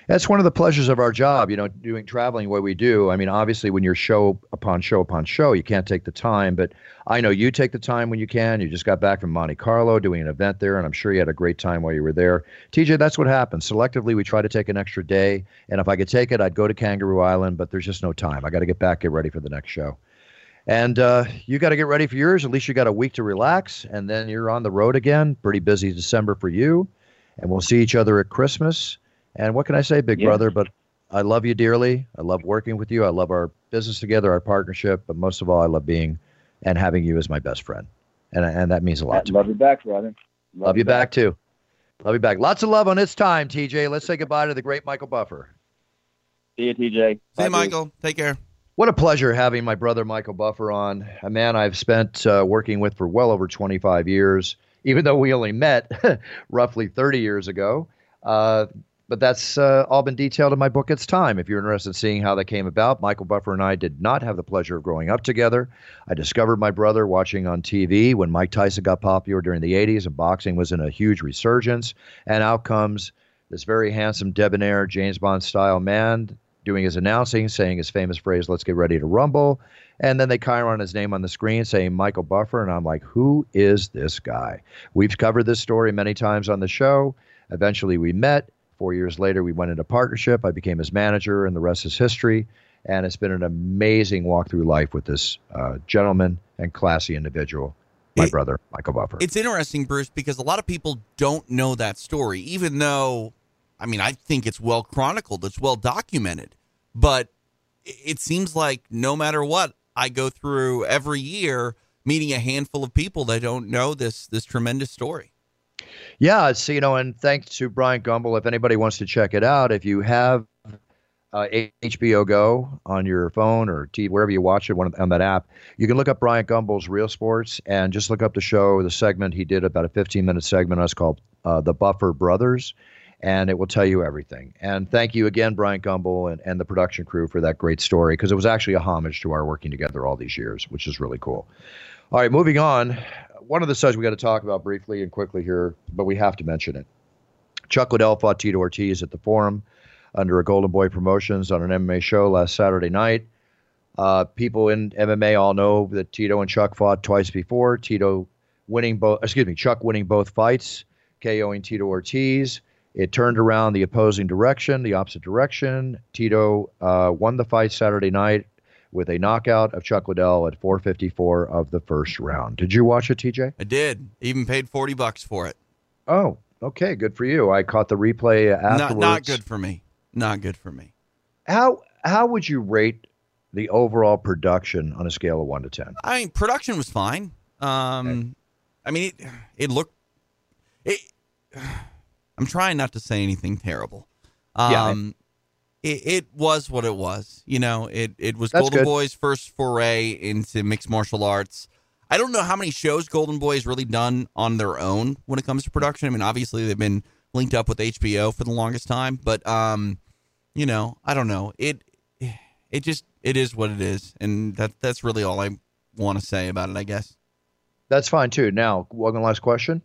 That's one of the pleasures of our job, you know, doing traveling what we do. I mean, obviously, when you're show upon show upon show, you can't take the time, but I know you take the time when you can. You just got back from Monte Carlo doing an event there, and I'm sure you had a great time while you were there. TJ, that's what happens. Selectively, we try to take an extra day, and if I could take it, I'd go to Kangaroo Island, but there's just no time. I got to get back, get ready for the next show. And uh, you got to get ready for yours. At least you got a week to relax, and then you're on the road again. Pretty busy December for you, and we'll see each other at Christmas. And what can I say, big Yeah. brother? But I love you dearly. I love working with you. I love our business together, our partnership. But most of all, I love being and having you as my best friend. And, and that means a lot to me. Love you back, brother. Love you back, too. Love you back. Lots of love on its time, TJ. Let's say goodbye to the great Michael Buffer. See you, TJ. See Bye, you, Bruce. Michael. Take care. What a pleasure having my brother Michael Buffer on. A man I've spent uh, working with for well over 25 years, even though we only met (laughs) roughly 30 years ago. Uh, but that's uh, all been detailed in my book, It's Time. If you're interested in seeing how that came about, Michael Buffer and I did not have the pleasure of growing up together. I discovered my brother watching on TV when Mike Tyson got popular during the 80s and boxing was in a huge resurgence. And out comes this very handsome, debonair, James Bond style man doing his announcing, saying his famous phrase, let's get ready to rumble. And then they chyron his name on the screen saying Michael Buffer. And I'm like, who is this guy? We've covered this story many times on the show. Eventually we met. Four years later, we went into partnership. I became his manager, and the rest is history. And it's been an amazing walk through life with this uh, gentleman and classy individual, my It- brother, Michael Buffer. It's interesting, Bruce, because a lot of people don't know that story, even though, I mean, I think it's well chronicled, it's well documented. But it- seems like no matter what, I go through every year meeting a handful of people that don't know this this tremendous story. Yeah, it's you know, and thanks to Bryant Gumbel. If anybody wants to check it out, if you have uh, HBO Go on your phone or TV, wherever you watch it on that app, you can look up Bryant Gumbel's Real Sports and just look up the show, the segment he did about a 15 minute segment. It's called uh, The Buffer Brothers, and it will tell you everything. And thank you again, Bryant Gumbel and, and the production crew for that great story because it was actually a homage to our working together all these years, which is really cool. All right, moving on. One of the subjects we got to talk about briefly and quickly here, but we have to mention it. Chuck Liddell fought Tito Ortiz at the Forum. under a Golden Boy Promotions on an MMA show last Saturday night. Uh, people in MMA all know that Tito and Chuck fought twice before. Tito winning both, excuse me, Chuck winning both fights, KOing Tito Ortiz. It turned around the opposing direction, the opposite direction. Tito uh, won the fight Saturday night with a knockout of Chuck Liddell at 454 of the first round. Did you watch it, TJ? I did. Even paid 40 bucks for it. Oh, okay. Good for you. I caught the replay afterwards. Not, not good for me. Not good for me. How how would you rate the overall production on a scale of 1 to 10? I mean, production was fine. Um, okay. I mean, it, it looked. It, I'm trying not to say anything terrible. Um, yeah, it, it was what it was. You know, it, it was That's Golden good. Boy's first foray into mixed martial arts. I don't know how many shows Golden Boy has really done on their own when it comes to production. I mean, obviously they've been linked up with HBO for the longest time, but um, you know, I don't know. It it just it is what it is, and that that's really all I want to say about it. I guess. That's fine too. Now, one last question.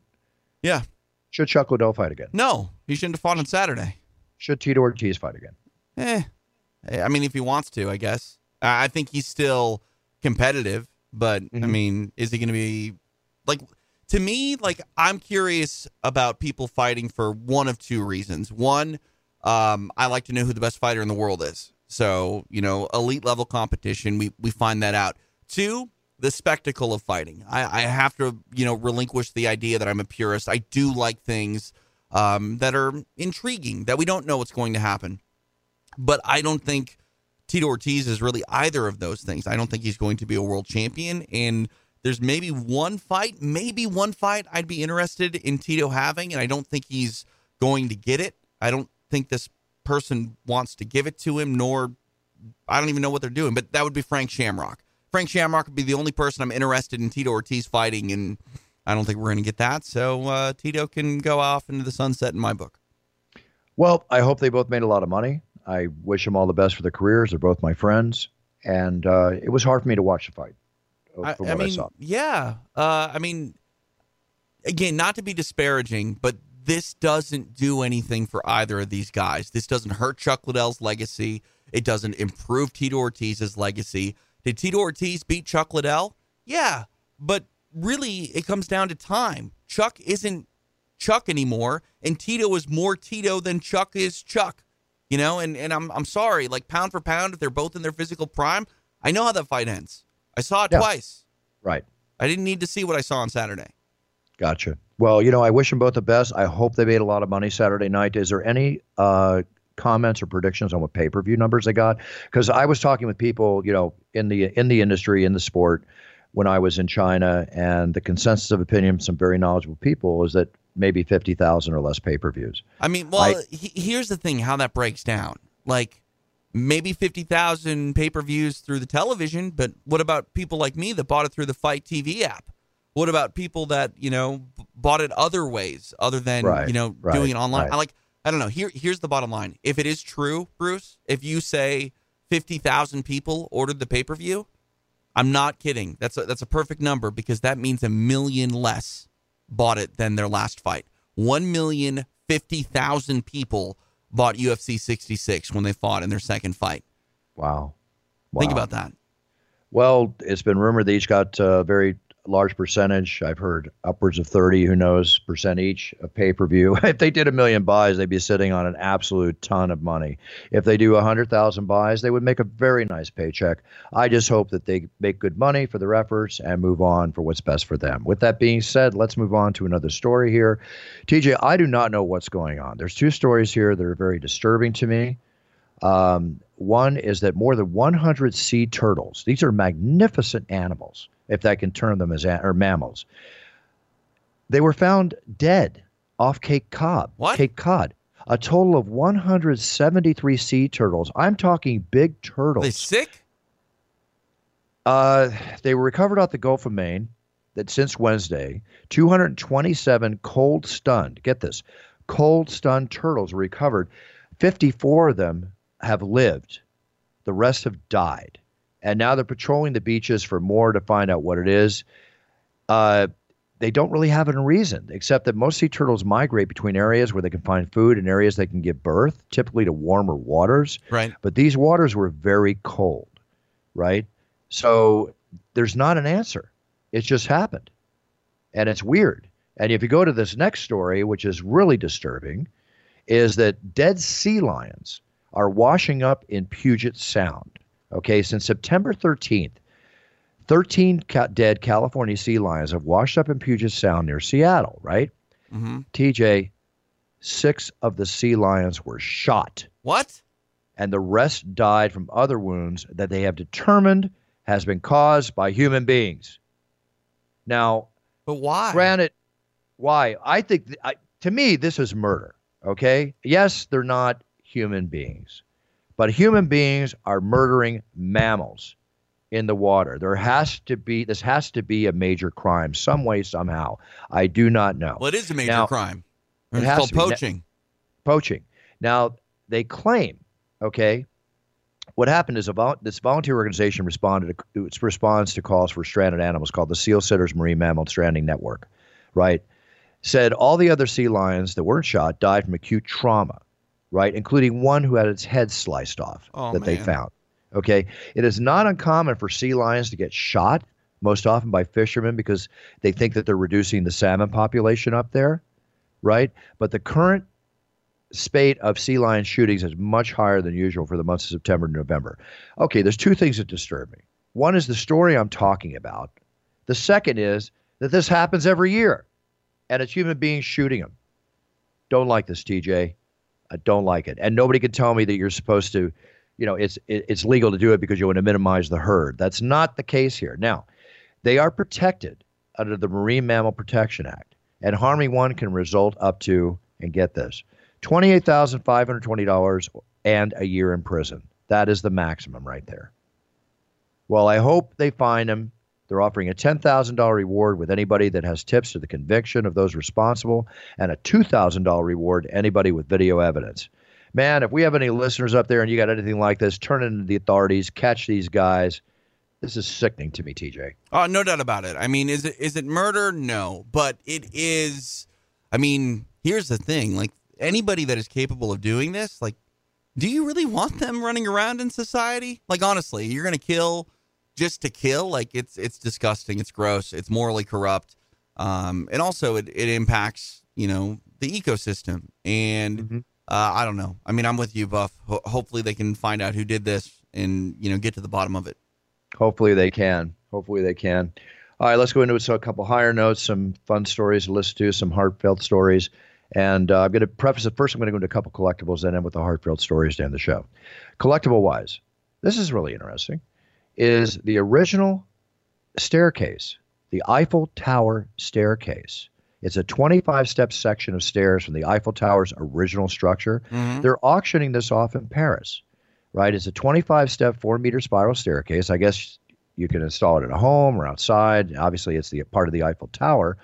Yeah. Should Chuck Liddell fight again? No, he shouldn't have fought on Saturday. Should Tito Ortiz fight again? Eh, I mean, if he wants to, I guess. I think he's still competitive, but mm-hmm. I mean, is he going to be like? To me, like I'm curious about people fighting for one of two reasons. One, um, I like to know who the best fighter in the world is. So you know, elite level competition, we we find that out. Two, the spectacle of fighting. I, I have to, you know, relinquish the idea that I'm a purist. I do like things um, that are intriguing, that we don't know what's going to happen. But I don't think Tito Ortiz is really either of those things. I don't think he's going to be a world champion. And there's maybe one fight, maybe one fight I'd be interested in Tito having, and I don't think he's going to get it. I don't think this person wants to give it to him, nor I don't even know what they're doing, but that would be Frank Shamrock. Frank Shamrock would be the only person I'm interested in Tito Ortiz fighting, and I don't think we're going to get that. So uh, Tito can go off into the sunset in my book. Well, I hope they both made a lot of money. I wish them all the best for their careers. They're both my friends, and uh, it was hard for me to watch the fight. I, I, mean, I yeah. Uh, I mean, again, not to be disparaging, but this doesn't do anything for either of these guys. This doesn't hurt Chuck Liddell's legacy. It doesn't improve Tito Ortiz's legacy. Did Tito Ortiz beat Chuck Liddell? Yeah, but really it comes down to time. Chuck isn't Chuck anymore, and Tito is more Tito than Chuck is Chuck. You know, and, and I'm I'm sorry, like pound for pound, if they're both in their physical prime, I know how that fight ends. I saw it yeah. twice. Right. I didn't need to see what I saw on Saturday. Gotcha. Well, you know, I wish them both the best. I hope they made a lot of money Saturday night. Is there any uh, comments or predictions on what pay per view numbers they got? Because I was talking with people, you know, in the in the industry in the sport when I was in China, and the consensus of opinion, some very knowledgeable people, is that maybe fifty thousand or less pay per views. I mean, well, I, here's the thing: how that breaks down, like. Maybe 50,000 pay per views through the television, but what about people like me that bought it through the Fight TV app? What about people that, you know, bought it other ways other than, right, you know, right, doing it online? Right. I like I don't know. Here, here's the bottom line. If it is true, Bruce, if you say fifty thousand people ordered the pay per view, I'm not kidding. That's a, that's a perfect number because that means a million less bought it than their last fight. One million fifty thousand people bought UFC 66 when they fought in their second fight. Wow. wow. Think about that. Well, it's been rumored they each got uh, very large percentage. I've heard upwards of 30, who knows, percent each of pay per view. (laughs) if they did a million buys, they'd be sitting on an absolute ton of money. If they do 100,000 buys, they would make a very nice paycheck. I just hope that they make good money for their efforts and move on for what's best for them. With that being said, let's move on to another story here. TJ, I do not know what's going on. There's two stories here that are very disturbing to me. Um, one is that more than 100 sea turtles, these are magnificent animals, if I can term them as or mammals. They were found dead off Cape Cod. What? Cape Cod. A total of 173 sea turtles. I'm talking big turtles. They sick? Uh, they were recovered off the Gulf of Maine. That since Wednesday, 227 cold stunned. Get this, cold stunned turtles were recovered. 54 of them have lived. The rest have died and now they're patrolling the beaches for more to find out what it is. Uh, they don't really have a reason, except that most sea turtles migrate between areas where they can find food and areas they can give birth, typically to warmer waters. Right. But these waters were very cold, right? So there's not an answer. It just happened. And it's weird. And if you go to this next story, which is really disturbing, is that dead sea lions are washing up in Puget Sound. Okay, since September 13th, 13 ca- dead California sea lions have washed up in Puget Sound near Seattle, right? Mm-hmm. TJ, six of the sea lions were shot, What? and the rest died from other wounds that they have determined has been caused by human beings. Now, But why? Granted, why? I think, th- I, to me, this is murder. Okay. Yes, they're not human beings, but human beings are murdering mammals in the water. There has to be, this has to be a major crime, some way, somehow. I do not know. Well, it is a major Now, crime. it It's has called to be. Now- poaching. poaching. Now, they claim, okay, what happened is a vol- this volunteer organization responded to its response to calls for stranded animals called the Seal Sitters Marine Mammal Stranding Network, right? Said all the other sea lions that weren't shot died from acute trauma, right? Including one who had its head sliced off Oh, that they found. Okay. It is not uncommon for sea lions to get shot, most often by fishermen because they think that they're reducing the salmon population up there, right? But the current spate of sea lion shootings is much higher than usual for the months of September and November. Okay, there's two things that disturb me. One is the story I'm talking about. The second is that this happens every year, and it's human beings shooting them. Don't like this, TJ. I don't like it, and nobody can tell me that you're supposed to, you know, it's it, it's legal to do it because you want to minimize the herd. That's not the case here. Now, they are protected under the Marine Mammal Protection Act, and harming one can result up to, and get this, twenty-eight thousand five hundred twenty dollars and a year in prison. That is the maximum right there. Well, I hope they find him. They're offering a $10,000 reward with anybody that has tips to the conviction of those responsible and a $2,000 reward to anybody with video evidence. Man, if we have any listeners up there and you got anything like this, turn it into the authorities, catch these guys. This is sickening to me, TJ. Oh, no doubt about it. I mean, is it is it murder? No, but it is. I mean, here's the thing: like anybody that is capable of doing this, like, do you really want them running around in society? Like, honestly, you're gonna kill just to kill? Like, it's it's disgusting. It's gross. It's morally corrupt. Um, and also it it impacts you know the ecosystem. And Mhm. uh, I don't know. I mean, I'm with you, Buff. Ho- hopefully, they can find out who did this and you know get to the bottom of it. Hopefully they can. Hopefully they can. All right, let's go into it. so a couple higher notes, some fun stories to listen to, some heartfelt stories. And uh, I'm going to preface it first. I'm going to go into a couple collectibles, then end with the heartfelt stories to end the show. Collectible wise, this is really interesting. Is the original staircase, the Eiffel Tower staircase. It's a 25 step section of stairs from the Eiffel Tower's original structure. Mhm. They're auctioning this off in Paris, right? It's a 25 step, four meter spiral staircase. I guess you can install it at a home or outside. Obviously, it's the part of the Eiffel Tower.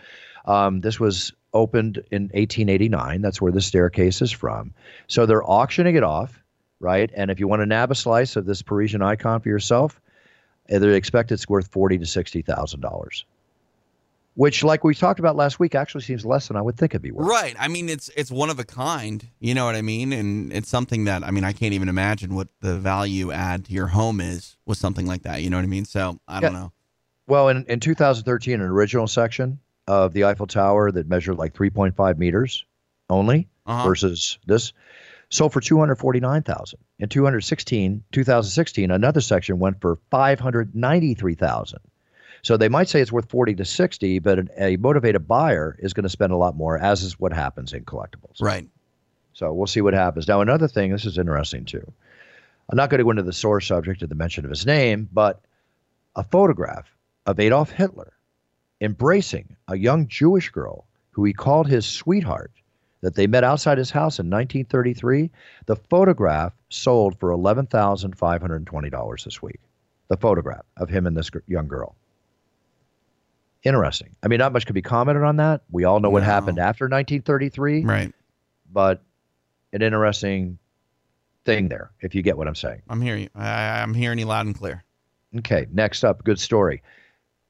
Um, this was opened in 1889. That's where the staircase is from. So they're auctioning it off, right? And if you want to nab a slice of this Parisian icon for yourself, eh, they expect it's worth forty to sixty thousand dollars, which, like we talked about last week, actually seems less than I would think it'd be worth. Right. I mean, it's it's one of a kind. You know what I mean? And it's something that I mean, I can't even imagine what the value add to your home is with something like that. You know what I mean? So I don't know. Well, in, in 2013, an original section of the Eiffel Tower that measured like 3.5 meters only Uh-huh. versus this sold for 249,000. In 216, 2016, another section went for 593,000. So they might say it's worth 40 to 60, but an, a motivated buyer is going to spend a lot more, as is what happens in collectibles. Right. So we'll see what happens. Now, another thing, this is interesting too. I'm not going to go into the sore subject of the mention of his name, but a photograph of Adolf Hitler embracing a young Jewish girl who he called his sweetheart that they met outside his house in 1933. The photograph sold for $11,520 this week. The photograph of him and this young girl. Interesting. I mean, not much could be commented on that. We all know what happened after 1933 Right. but an interesting thing there, if you get what I'm saying. I'm hearing you. I, I'm hearing you loud and clear. Okay, next up, good story.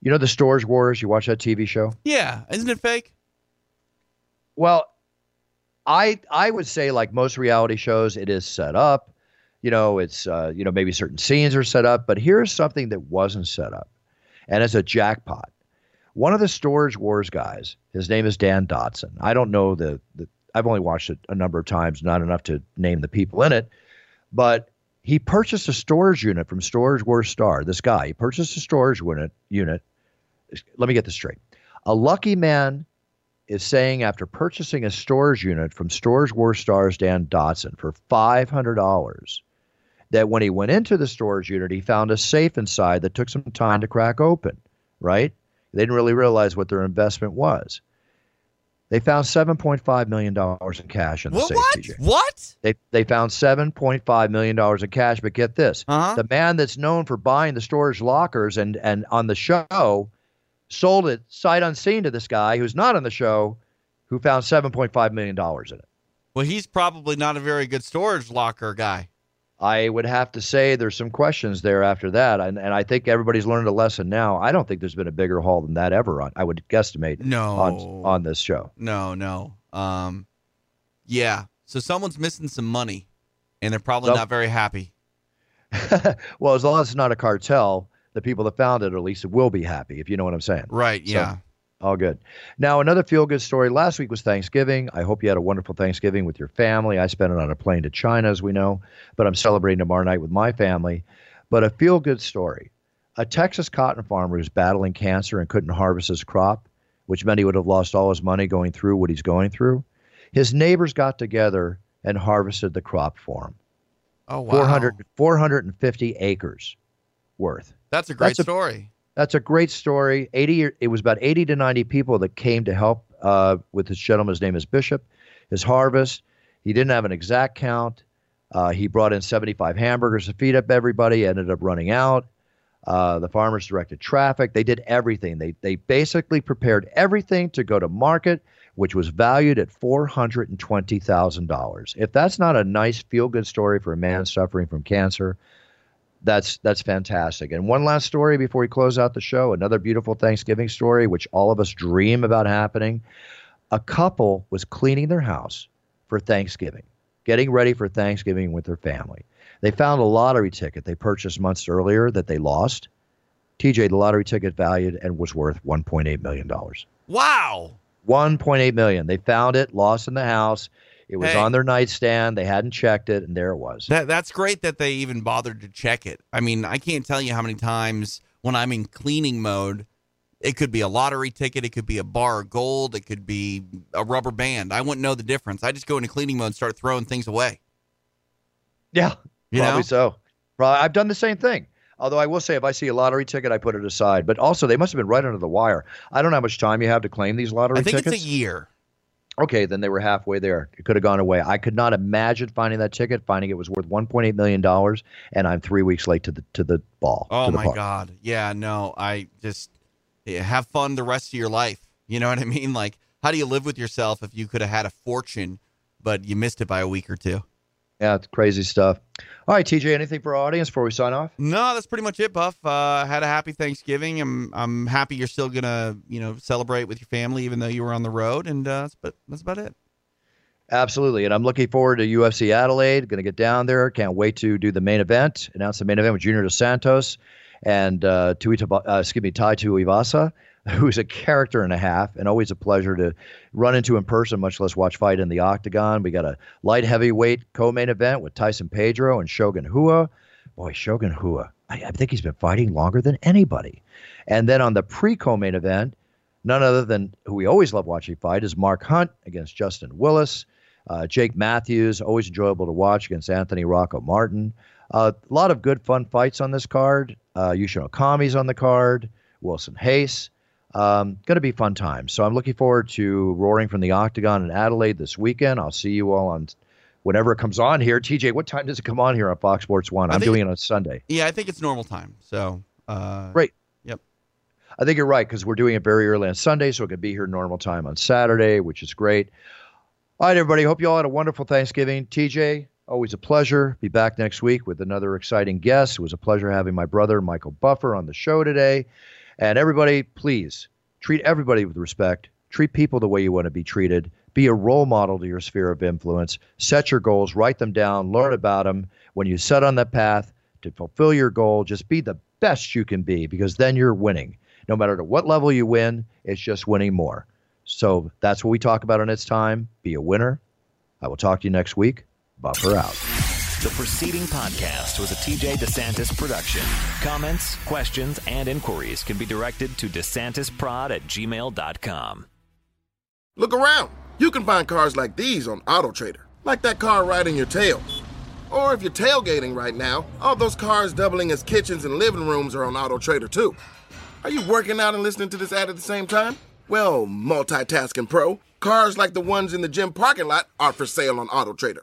You know the Storage Wars? You watch that TV show? Yeah, isn't it fake? Well, I I would say like most reality shows, it is set up. You know, it's uh, you know maybe certain scenes are set up, but here's something that wasn't set up, and it's a jackpot. One of the Storage Wars guys, his name is Dan Dotson. I don't know the, the I've only watched it a number of times, not enough to name the people in it, but he purchased a storage unit from Storage Wars Star. This guy, he purchased a storage unit. Unit. Let me get this straight. A lucky man is saying after purchasing a storage unit from Storage Wars Star's Dan Dotson for five hundred dollars, that when he went into the storage unit, he found a safe inside that took some time to crack open. Right? They didn't really realize what their investment was. They found seven point five million dollars in cash in the What? safe. What? TJ. What? They they found seven point five million dollars in cash. But get this: Uh-huh. the man that's known for buying the storage lockers and and on the show sold it sight unseen to this guy who's not on the show, who found seven point five million dollars in it. Well, he's probably not a very good storage locker guy. I would have to say there's some questions there after that, and, and I think everybody's learned a lesson now. I don't think there's been a bigger haul than that ever on. I would guesstimate No. on on this show. No, no. Um, yeah. So someone's missing some money, and they're probably Nope. not very happy. (laughs) well, as long as it's not a cartel, the people that found it, or at least it will be happy, if you know what I'm saying. Right. So- Yeah. All good. Now, another feel good story. Last week was Thanksgiving. I hope you had a wonderful Thanksgiving with your family. I spent it on a plane to China, as we know, but I'm celebrating tomorrow night with my family. But a feel good story. A Texas cotton farmer who's battling cancer and couldn't harvest his crop, which meant he would have lost all his money going through what he's going through. His neighbors got together and harvested the crop for him. oh wow. 400, 450 acres worth. That's a great That's a- story. That's a great story. 80 it was about 80 to 90 people that came to help uh, with this gentleman's name is Bishop. His harvest, he didn't have an exact count. Uh, he brought in 75 hamburgers to feed up everybody, ended up running out. Uh, the farmers directed traffic. They did everything. They they basically prepared everything to go to market, which was valued at four hundred and twenty thousand dollars. If that's not a nice feel good story for a man suffering from cancer, that's that's fantastic. And one last story before we close out the show, another beautiful Thanksgiving story, which all of us dream about happening. A couple was cleaning their house for Thanksgiving, getting ready for Thanksgiving with their family. They found a lottery ticket they purchased months earlier that they lost. TJ, the lottery ticket valued and was worth $1.8 million. Wow. 1.8 million. They found it, lost in the house. It was Hey. on their nightstand. They hadn't checked it, and there it was. That that's great that they even bothered to check it. I mean, I can't tell you how many times when I'm in cleaning mode, it could be a lottery ticket, it could be a bar of gold, it could be a rubber band. I wouldn't know the difference. I just go into cleaning mode and start throwing things away. Yeah, You probably know? so. Probably, I've done the same thing. Although I will say, if I see a lottery ticket, I put it aside. But also, they must have been right under the wire. I don't know how much time you have to claim these lottery tickets. I think tickets. it's a year. Okay, then they were halfway there. It could have gone away. I could not imagine finding that ticket, finding it was worth 1.8 million dollars, and I'm three weeks late to the to the ball. Oh the my park. god. Yeah, no, I just yeah, have fun the rest of your life. You know what I mean? Like how do you live with yourself if you could have had a fortune but you missed it by a week or two? Yeah, it's crazy stuff. All right, TJ, anything for our audience before we sign off? No, that's pretty much it, Buff. Uh, had a happy Thanksgiving. I'm I'm happy you're still gonna you know celebrate with your family even though you were on the road, and uh, that's, but that's about it. Absolutely, and I'm looking forward to UFC Adelaide. Going to get down there. Can't wait to do the main event. Announce the main event with Junior Dos Santos and uh, Tui, uh, excuse me, Tai Tuivasa, who's a character and a half, and always a pleasure to run into in person, much less watch fight in the octagon. We got a light heavyweight co-main event with Tyson Pedro and Shogun Rua. Boy, Shogun Rua, I, I think he's been fighting longer than anybody. And then on the pre-co-main event, none other than who we always love watching fight is Mark Hunt against Justin Willis. Uh, Jake Matthews, always enjoyable to watch against Anthony Rocco Martin. Uh, a lot of good, fun fights on this card. Uh, Yushin Okami's on the card. Wilson Reis. Um, going to be fun times. So I'm looking forward to roaring from the Octagon in Adelaide this weekend. I'll see you all on whenever it comes on here. TJ, what time does it come on here on Fox Sports One? I'm think- doing it on Sunday. Yeah, I think it's normal time. So uh, Great. Yep. I think you're right because we're doing it very early on Sunday, so it could be here normal time on Saturday, which is great. All right, everybody. Hope you all had a wonderful Thanksgiving. TJ, always a pleasure. Be back next week with another exciting guest. It was a pleasure having my brother, Michael Buffer, on the show today. And everybody, please treat everybody with respect. Treat people the way you want to be treated. Be a role model to your sphere of influence. Set your goals, write them down, learn about them. When you set on that path to fulfill your goal, just be the best you can be because then you're winning. No matter to what level you win, it's just winning more. So that's what we talk about in its time. Be a winner. I will talk to you next week. Buffer out. The preceding podcast was a TJ DeSantis production. Comments, questions, and inquiries can be directed to DeSantisProd at gmail.com. Look around. You can find cars like these on AutoTrader, like that car riding your tail. Or if you're tailgating right now, all those cars doubling as kitchens and living rooms are on AutoTrader too. Are you working out and listening to this ad at the same time? Well, multitasking pro, cars like the ones in the gym parking lot are for sale on AutoTrader.